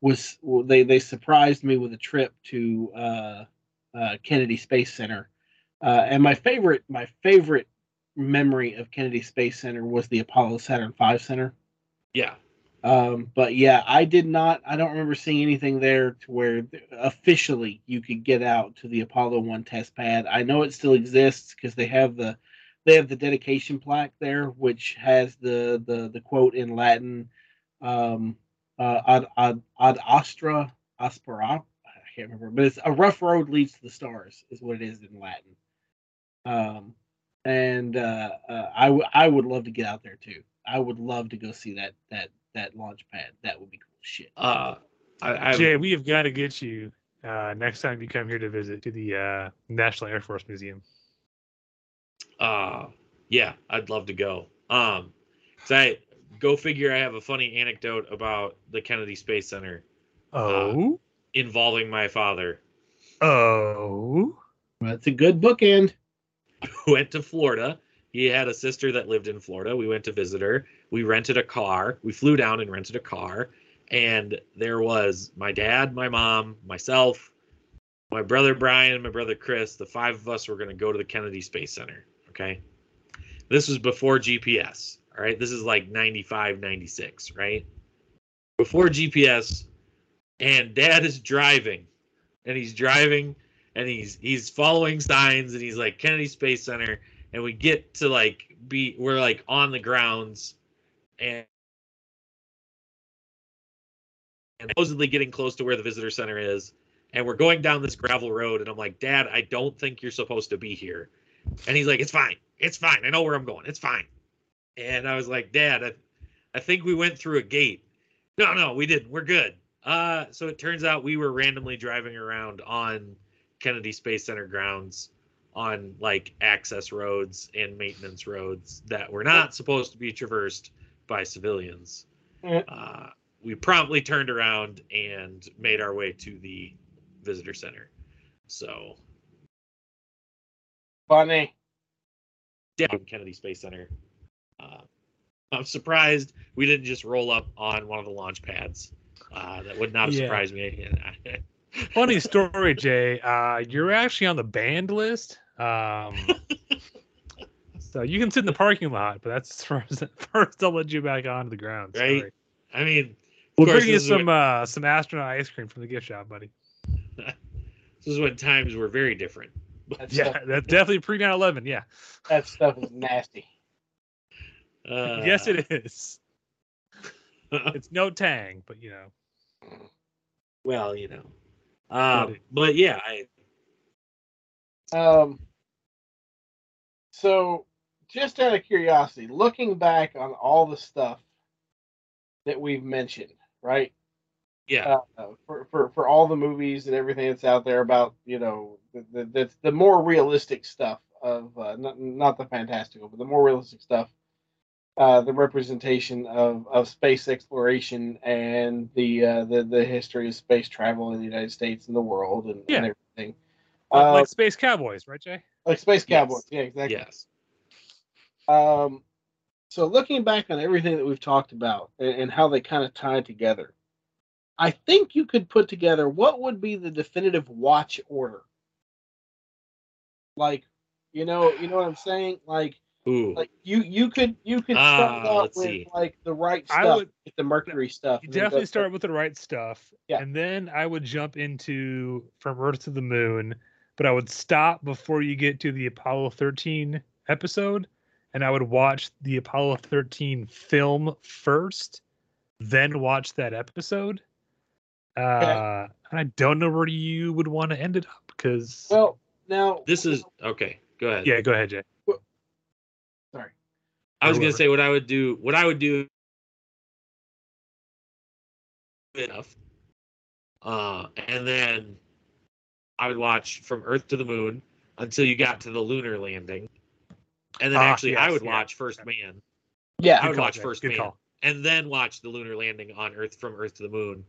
was they they surprised me with a trip to uh, uh, Kennedy Space Center. Uh, and my favorite my favorite memory of Kennedy Space Center was the Apollo Saturn V Center. Yeah. Um, but yeah, I did not. I don't remember seeing anything there to where officially you could get out to the Apollo One test pad. I know it still exists because they have the they have the dedication plaque there, which has the the the quote in Latin, um, uh, ad ad ad astra aspera. I can't remember, but it's a rough road leads to the stars is what it is in Latin. Um, and uh, uh, I w- I would love to get out there too. I would love to go see that that that launch pad. That would be cool shit. Uh, I, I Jay, we have got to get you uh, next time you come here to visit to the uh, National Air Force Museum. Uh yeah, I'd love to go. Um so I go figure I have a funny anecdote about the Kennedy Space Center Oh, involving my father oh, That's a good bookend. who [LAUGHS] went to Florida. He had a sister that lived in Florida. We went to visit her. We rented a car. We flew down and rented a car. And there was my dad, my mom, myself, my brother Brian, and my brother Chris. The five of us were going to go to the Kennedy Space Center. Okay. This was before GPS. All right. This is like 95, 96, right? Before GPS. And dad is driving. And he's driving and he's he's following signs and he's like Kennedy Space Center and we get to like be we're like on the grounds and and supposedly getting close to where the visitor center is and we're going down this gravel road and I'm like dad I don't think you're supposed to be here. And he's like it's fine. It's fine. I know where I'm going. It's fine. And I was like dad I, I think we went through a gate. No no we didn't. We're good. Uh so it turns out we were randomly driving around on Kennedy Space Center grounds on like access roads and maintenance roads that were not supposed to be traversed by civilians. Mm. Uh, we promptly turned around and made our way to the visitor center. So, Funny. down Kennedy Space Center. Uh, I'm surprised we didn't just roll up on one of the launch pads. Uh, that would not have Yeah. surprised me. funny story, Jay. Uh, you're actually on the banned list. Um, [LAUGHS] so you can sit in the parking lot, but that's [LAUGHS] first. First, I'll let you back onto the ground. Right? I mean, We'll bring you some when- uh, some astronaut ice cream from the gift shop, buddy. [LAUGHS] this is when times were very different. That [LAUGHS] Yeah, stuff, that's definitely pre 9/11. Yeah. that stuff is nasty. Uh, yes, it is. It's no Tang, but you know. well, you know. Um, but yeah, I Um. So just out of curiosity, looking back on all the stuff that we've mentioned, right? Yeah. Uh, for, for for all the movies and everything that's out there about you know the the, the, the more realistic stuff of uh, not not the fantastical, but the more realistic stuff. Uh, the representation of, of space exploration and the uh, the the history of space travel in the United States and the world and, Yeah. and everything. Like, Uh, like Space Cowboys, right, Jay? like Space Yes. Cowboys, yeah, exactly. Yes. Um, so looking back on everything that we've talked about and, and how they kind of tie together, I think you could put together what would be the definitive watch order. Like, you know, you know what I'm saying? Like, Ooh. like you you could you could Ah, start out with see. like the right I stuff, would- with the Mercury stuff. You definitely start with the right stuff. Yeah. And then I would jump into From Earth to the Moon, but I would stop before you get to the Apollo 13 episode. And I would watch the Apollo 13 film first, then watch that episode. Uh, and I don't know where you would want to end it up because. Well, now This is okay. Go ahead. yeah, go ahead, Jay. sorry. I was Or gonna say what I would do. What I would do. Enough. Uh, and then I would watch from Earth to the Moon until you got to the lunar landing, and then Ah, actually I would yeah. watch First Man, Yeah, I would watch Jay. First Good Man, call. and then watch the lunar landing on Earth from Earth to the Moon,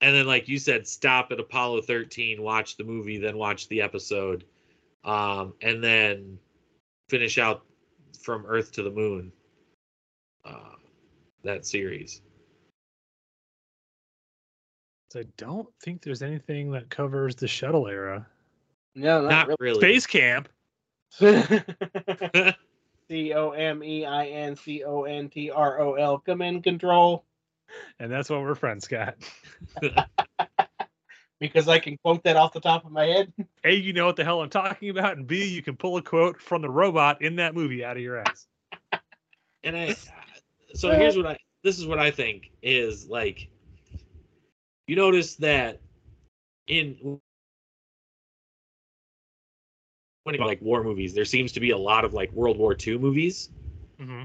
and then like you said, stop at Apollo 13, watch the movie, then watch the episode, um, and then finish out from Earth to the Moon. Uh, that series. So I don't think there's anything that covers the shuttle era. no, Not not, really. Space Camp. C O M E I N C O N T R O L. Command control. And that's what we're friends, Scott. [LAUGHS] Because I can quote that off the top of my head. A, you know what the hell I'm talking about, and B, you can pull a quote from the robot in that movie out of your ass. [LAUGHS] and I so here's what I this is what I think is like you notice that in when it- like war movies there seems to be a lot of like World War II movies Mm-hmm.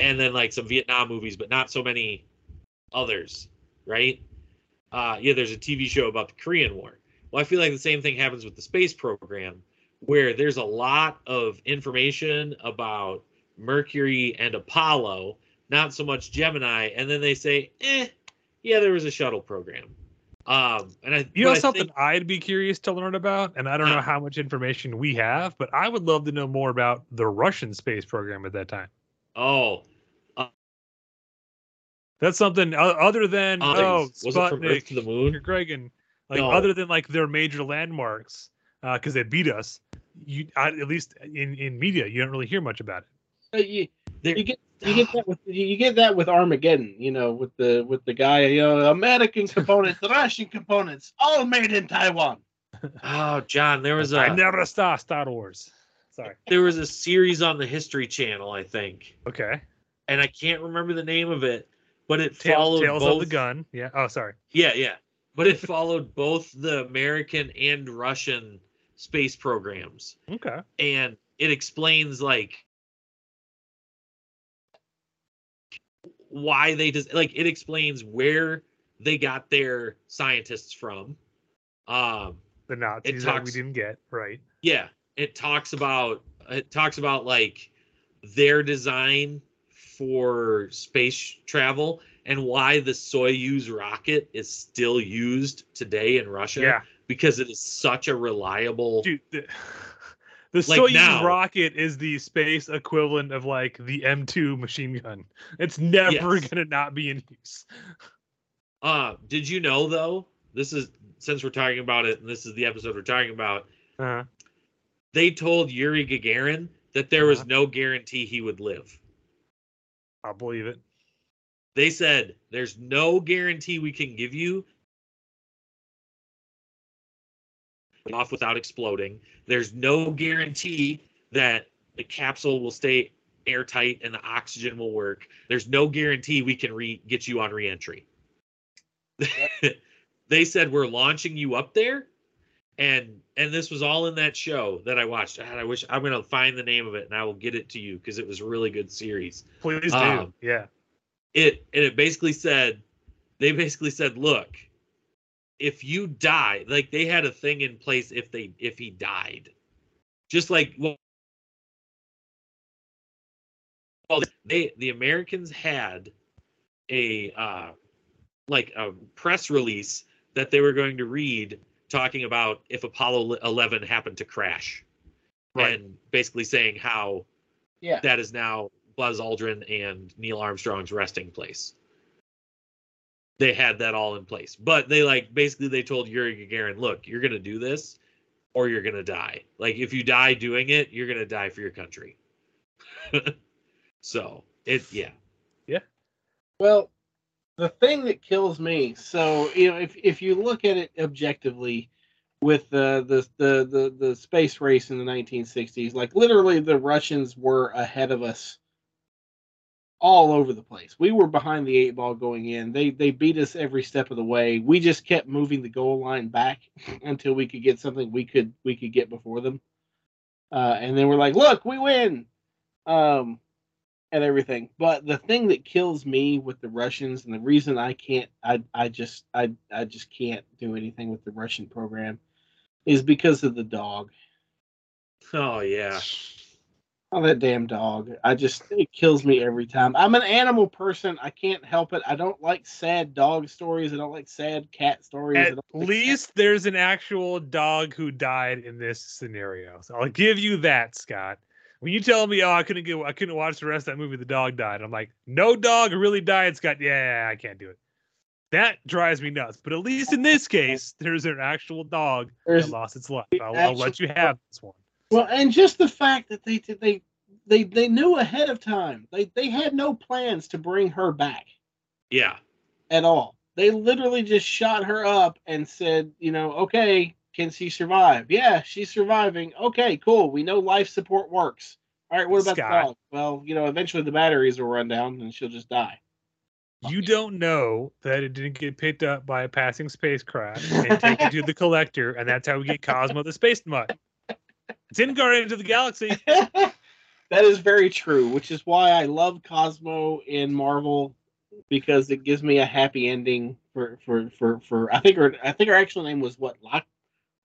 and then like some Vietnam movies but not so many others right uh yeah there's a TV show about the Korean War well I feel like the same thing happens with the space program where there's a lot of information about Mercury and Apollo, not so much Gemini, and then they say, eh, yeah, there was a shuttle program. Um, and I, You know but I something think- I'd be curious to learn about, and I don't know how much information we have, but I would love to know more about the Russian space program at that time. oh, That's something other than uh, oh, was it from Earth to the Moon? Gregan, like No. other than like their major landmarks, because they beat us. You I, at least in in media, you don't really hear much about it. Uh, you, There- you get you get that with you get that with Armageddon. You know, with the with the guy. You know, American [LAUGHS] components, Russian components, all made in Taiwan. Oh, John, there was I a never saw Star Wars. Sorry. there was a series on the History Channel, I think, Okay. and I can't remember the name of it, but it Tail, followed Tales both. of the Gun. Yeah. Oh, sorry. Yeah, yeah. But it [LAUGHS] followed both the American and Russian space programs. Okay. And it explains like why they just like it explains where they got their scientists from. Um The Nazis that we didn't get right. yeah, it talks about it talks about like their design for space travel and why the Soyuz rocket is still used today in Russia Yeah. because it is such a reliable Dude, the, the Like Soyuz now- rocket is the space equivalent of like the M2 machine gun. It's never Yes. gonna not be in use. Uh, did you know though? This is since we're talking about it, and this is the episode we're talking about. Uh, They told Yuri Gagarin that there was Uh-huh. no guarantee he would live. I'll believe it. They said there's no guarantee we can give you off without exploding. There's no guarantee that the capsule will stay airtight and the oxygen will work. There's no guarantee we can re- get you on reentry. [LAUGHS] they said we're launching you up there and and this was all in that show that I watched. God, I wish I'm gonna find the name of it and I will get it to you because it was a really good series. Please do. Um, yeah. It and it basically said, they basically said, look, if you die, like they had a thing in place if they if he died, just like well, they the Americans had a uh like a press release that they were going to read talking about if Apollo 11 happened to crash and basically saying how Yeah. that is now Buzz Aldrin and Neil Armstrong's resting place. They had that all in place. But they like basically they told Yuri Gagarin, look, you're gonna do this or you're gonna die. Like if you die doing it, you're gonna die for your country. [LAUGHS] so it yeah. Yeah. Well, the thing that kills me, so you know, if if you look at it objectively, with the the the the, the space race in the 1960s, like literally the Russians were ahead of us all over the place. We were behind the eight ball going in. They they beat us every step of the way. We just kept moving the goal line back [LAUGHS] until we could get something we could we could get before them. Uh, and then we're like, look, we win. Um, and everything. But the thing that kills me with the Russians and the reason I can't I I just I I just can't do anything with the Russian program is because of the dog. Oh yeah. Oh that damn dog. I just it kills me every time. I'm an animal person. I can't help it. I don't like sad dog stories. I don't like sad cat stories. At like least there's an actual dog who died in this scenario. So I'll give you that, Scott. When you tell me, oh, I couldn't get, I couldn't watch the rest of that movie, the dog died. I'm like, no dog really died, Scott. Yeah, I can't do it. That drives me nuts. But at least in this case, there's an actual dog There's that lost its life. I'll, I'll let you have this one. Well, and just the fact that they they they they knew ahead of time. They they had no plans to bring her back. Yeah. at all. They literally just shot her up and said, you know, okay, can she survive? Yeah, she's surviving. Okay, cool. We know life support works. All right, what about Scott. the dog? Well, you know, eventually the batteries will run down and she'll just die. You don't know that it didn't get picked up by a passing spacecraft and taken to the collector, and that's how we get Cosmo the Space Mutt. It's in Guardians of the Galaxy. [LAUGHS] that is very true, which is why I love Cosmo in Marvel because it gives me a happy ending for for for for. I think her I think her actual name was what Lak,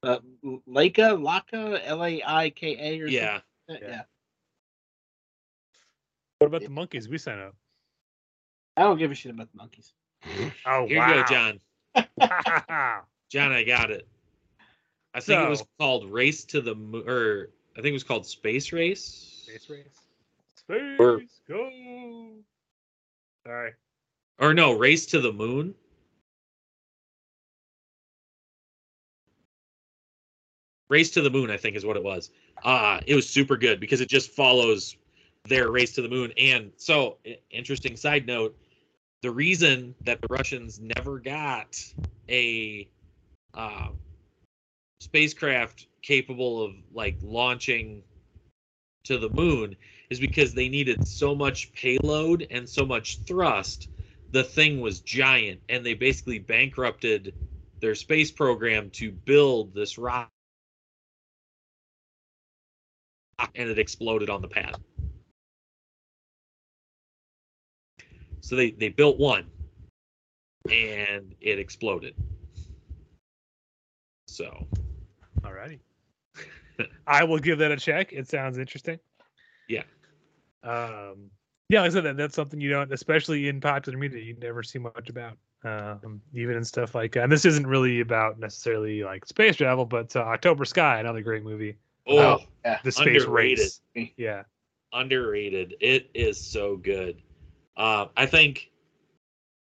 uh, Laika Laka L A I K A or Yeah. something. yeah. What about the monkeys we sent up? I don't give a shit about the monkeys. Oh, Here wow. you go, John. [LAUGHS] John, I got it. I think it was called Race to the Moon, or I think it was called Space Race. Space race. Space Or- go. Sorry. Or no, Race to the Moon. Race to the Moon, I think is what it was. Uh it was super good because it just follows their race to the moon. And so, interesting side note: the reason that the Russians never got a uh, spacecraft capable of like launching to the moon is because they needed so much payload and so much thrust. The thing was giant, and they basically bankrupted their space program to build this rocket, and it exploded on the pad. So they they built one, and it exploded. So Alrighty. [LAUGHS] I will give that a check. It sounds interesting. yeah, Um, yeah, like I said, that, that's something you don't, especially in popular media, you never see much about. Um, even in stuff like, and this isn't really about necessarily like space travel, but uh, October Sky, another great movie. Oh, about yeah. the space Underrated. race. Yeah, underrated. It is so good. Uh, I think.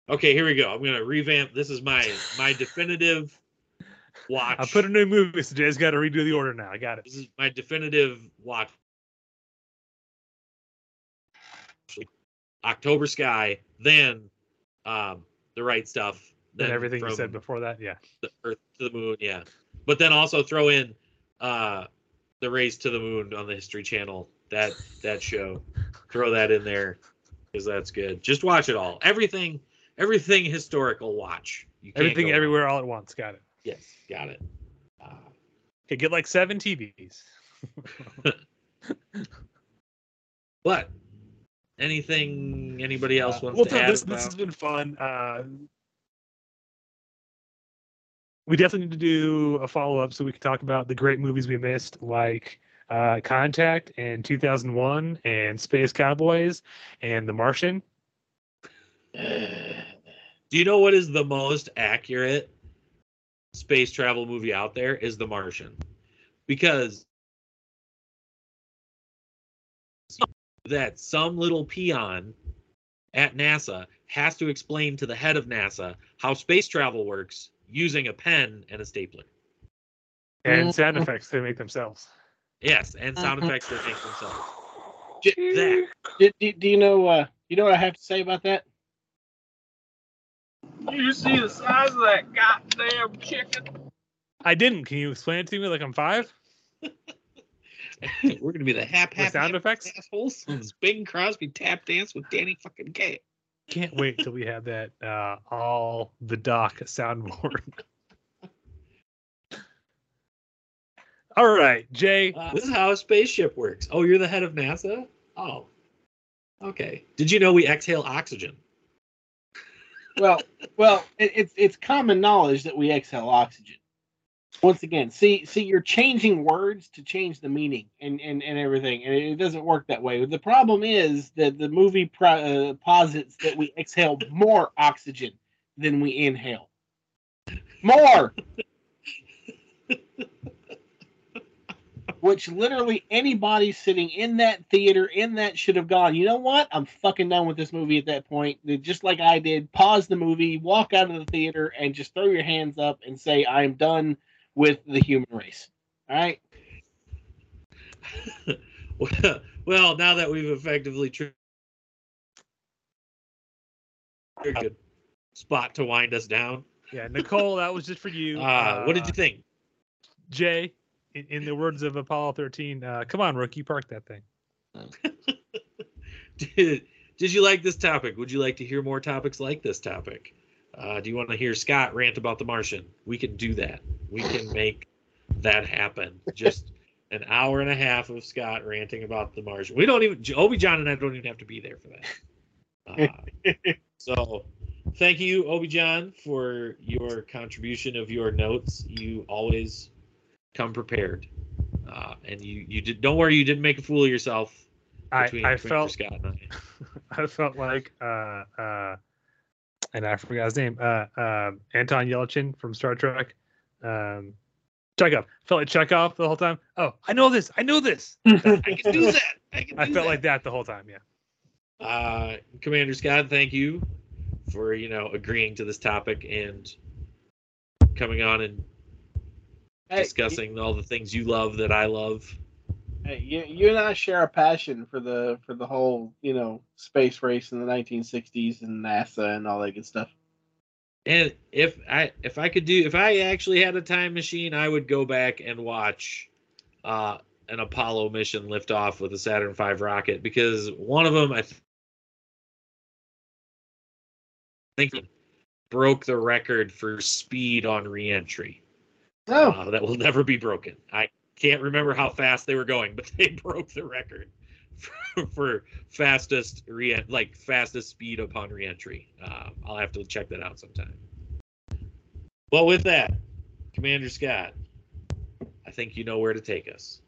Okay, here we go. I'm gonna revamp. This is my my definitive watch. I put a new movie, so Jay's got to redo the order now. I got it. This is my definitive watch. October Sky, then um, the right stuff, Then then everything you said before that, yeah. the Earth to the Moon, yeah. But then also throw in uh, the Race to the Moon on the History Channel. That that show, throw that in there because that's good. Just watch it all. Everything, everything historical. Watch. You Everything, wrong. everywhere, all at once. Got it. Yes, got it. Uh, Okay, get like seven TVs. [LAUGHS] But anything anybody else Uh, wants well, to add? this, this has been fun. Uh, we definitely need to do a follow up so we can talk about the great movies we missed, like uh, Contact and 2001 and Space Cowboys and The Martian. [SIGHS] Do you know what is the most accurate space travel movie out there? Is The Martian, because that some little peon at NASA has to explain to the head of NASA how space travel works using a pen and a stapler. and sound effects they make themselves. Yes, and sound effects they make themselves. Do, do, do you know? Uh, you know what I have to say about that? You see the size of that goddamn chicken? I didn't. Can you explain it to me like I'm five? [LAUGHS] we're gonna be the hap hap sound hap effects? assholes. It's Bing Crosby tap dance with Danny fucking Kaye. Can't wait till we have that uh, all the doc soundboard. [LAUGHS] all right, Jay. Uh, this is how a spaceship works. Oh, you're the head of NASA? Oh. Okay. Did you know we exhale oxygen? Well, well, it, it's it's common knowledge that we exhale oxygen. Once again, see, see, you're changing words to change the meaning and and, and everything, and it doesn't work that way. The problem is that the movie pro, uh, posits that we exhale more oxygen than we inhale. More. Which literally anybody sitting in that theater in that should have gone. You know what? I'm fucking done with this movie at that point. Just like I did, pause the movie, walk out of the theater, and just throw your hands up and say, "I am done with the human race." All right. [LAUGHS] well, now that we've effectively triggered a good spot to wind us down. Yeah, Nicole, that was just for you. Uh, what did you think? Jay? In, in the words of Apollo 13, uh, come on, rookie, park that thing. [LAUGHS] Did, did you like this topic? Would you like to hear more topics like this topic? Uh, do you want to hear Scott rant about the Martian? We can do that. We can make that happen. Just [LAUGHS] an hour and a half of Scott ranting about the Martian. We don't even Obi John and I don't even have to be there for that. [LAUGHS] Uh, so, thank you, Obi John, for your contribution of your notes. You always come prepared, uh, and you you did. Don't worry, you didn't make a fool of yourself. I, between- I between felt Scott and I. [LAUGHS] I felt like uh uh and I forgot his name. Uh um Anton Yelchin from Star Trek. Um Chekov. Felt like Chekov the whole time. Oh, I know this. I know this. [LAUGHS] I can do that. I can I felt that. like that the whole time, yeah. Uh, Commander Scott, thank you for you know agreeing to this topic and coming on and Hey, discussing all the things you love that I love. Hey, you, you and I share a passion for the for the whole you know space race in the 1960s and NASA and all that good stuff. And if I if I could do if I actually had a time machine, I would go back and watch uh, an Apollo mission lift off with a Saturn V rocket because one of them I th- think broke the record for speed on reentry. Oh, Uh, that will never be broken. I can't remember how fast they were going, [LAUGHS] but they broke the record for, for fastest re like fastest speed upon reentry. Uh, I'll have to check that out sometime. Well, with that, Commander Scott, I think you know where to take us.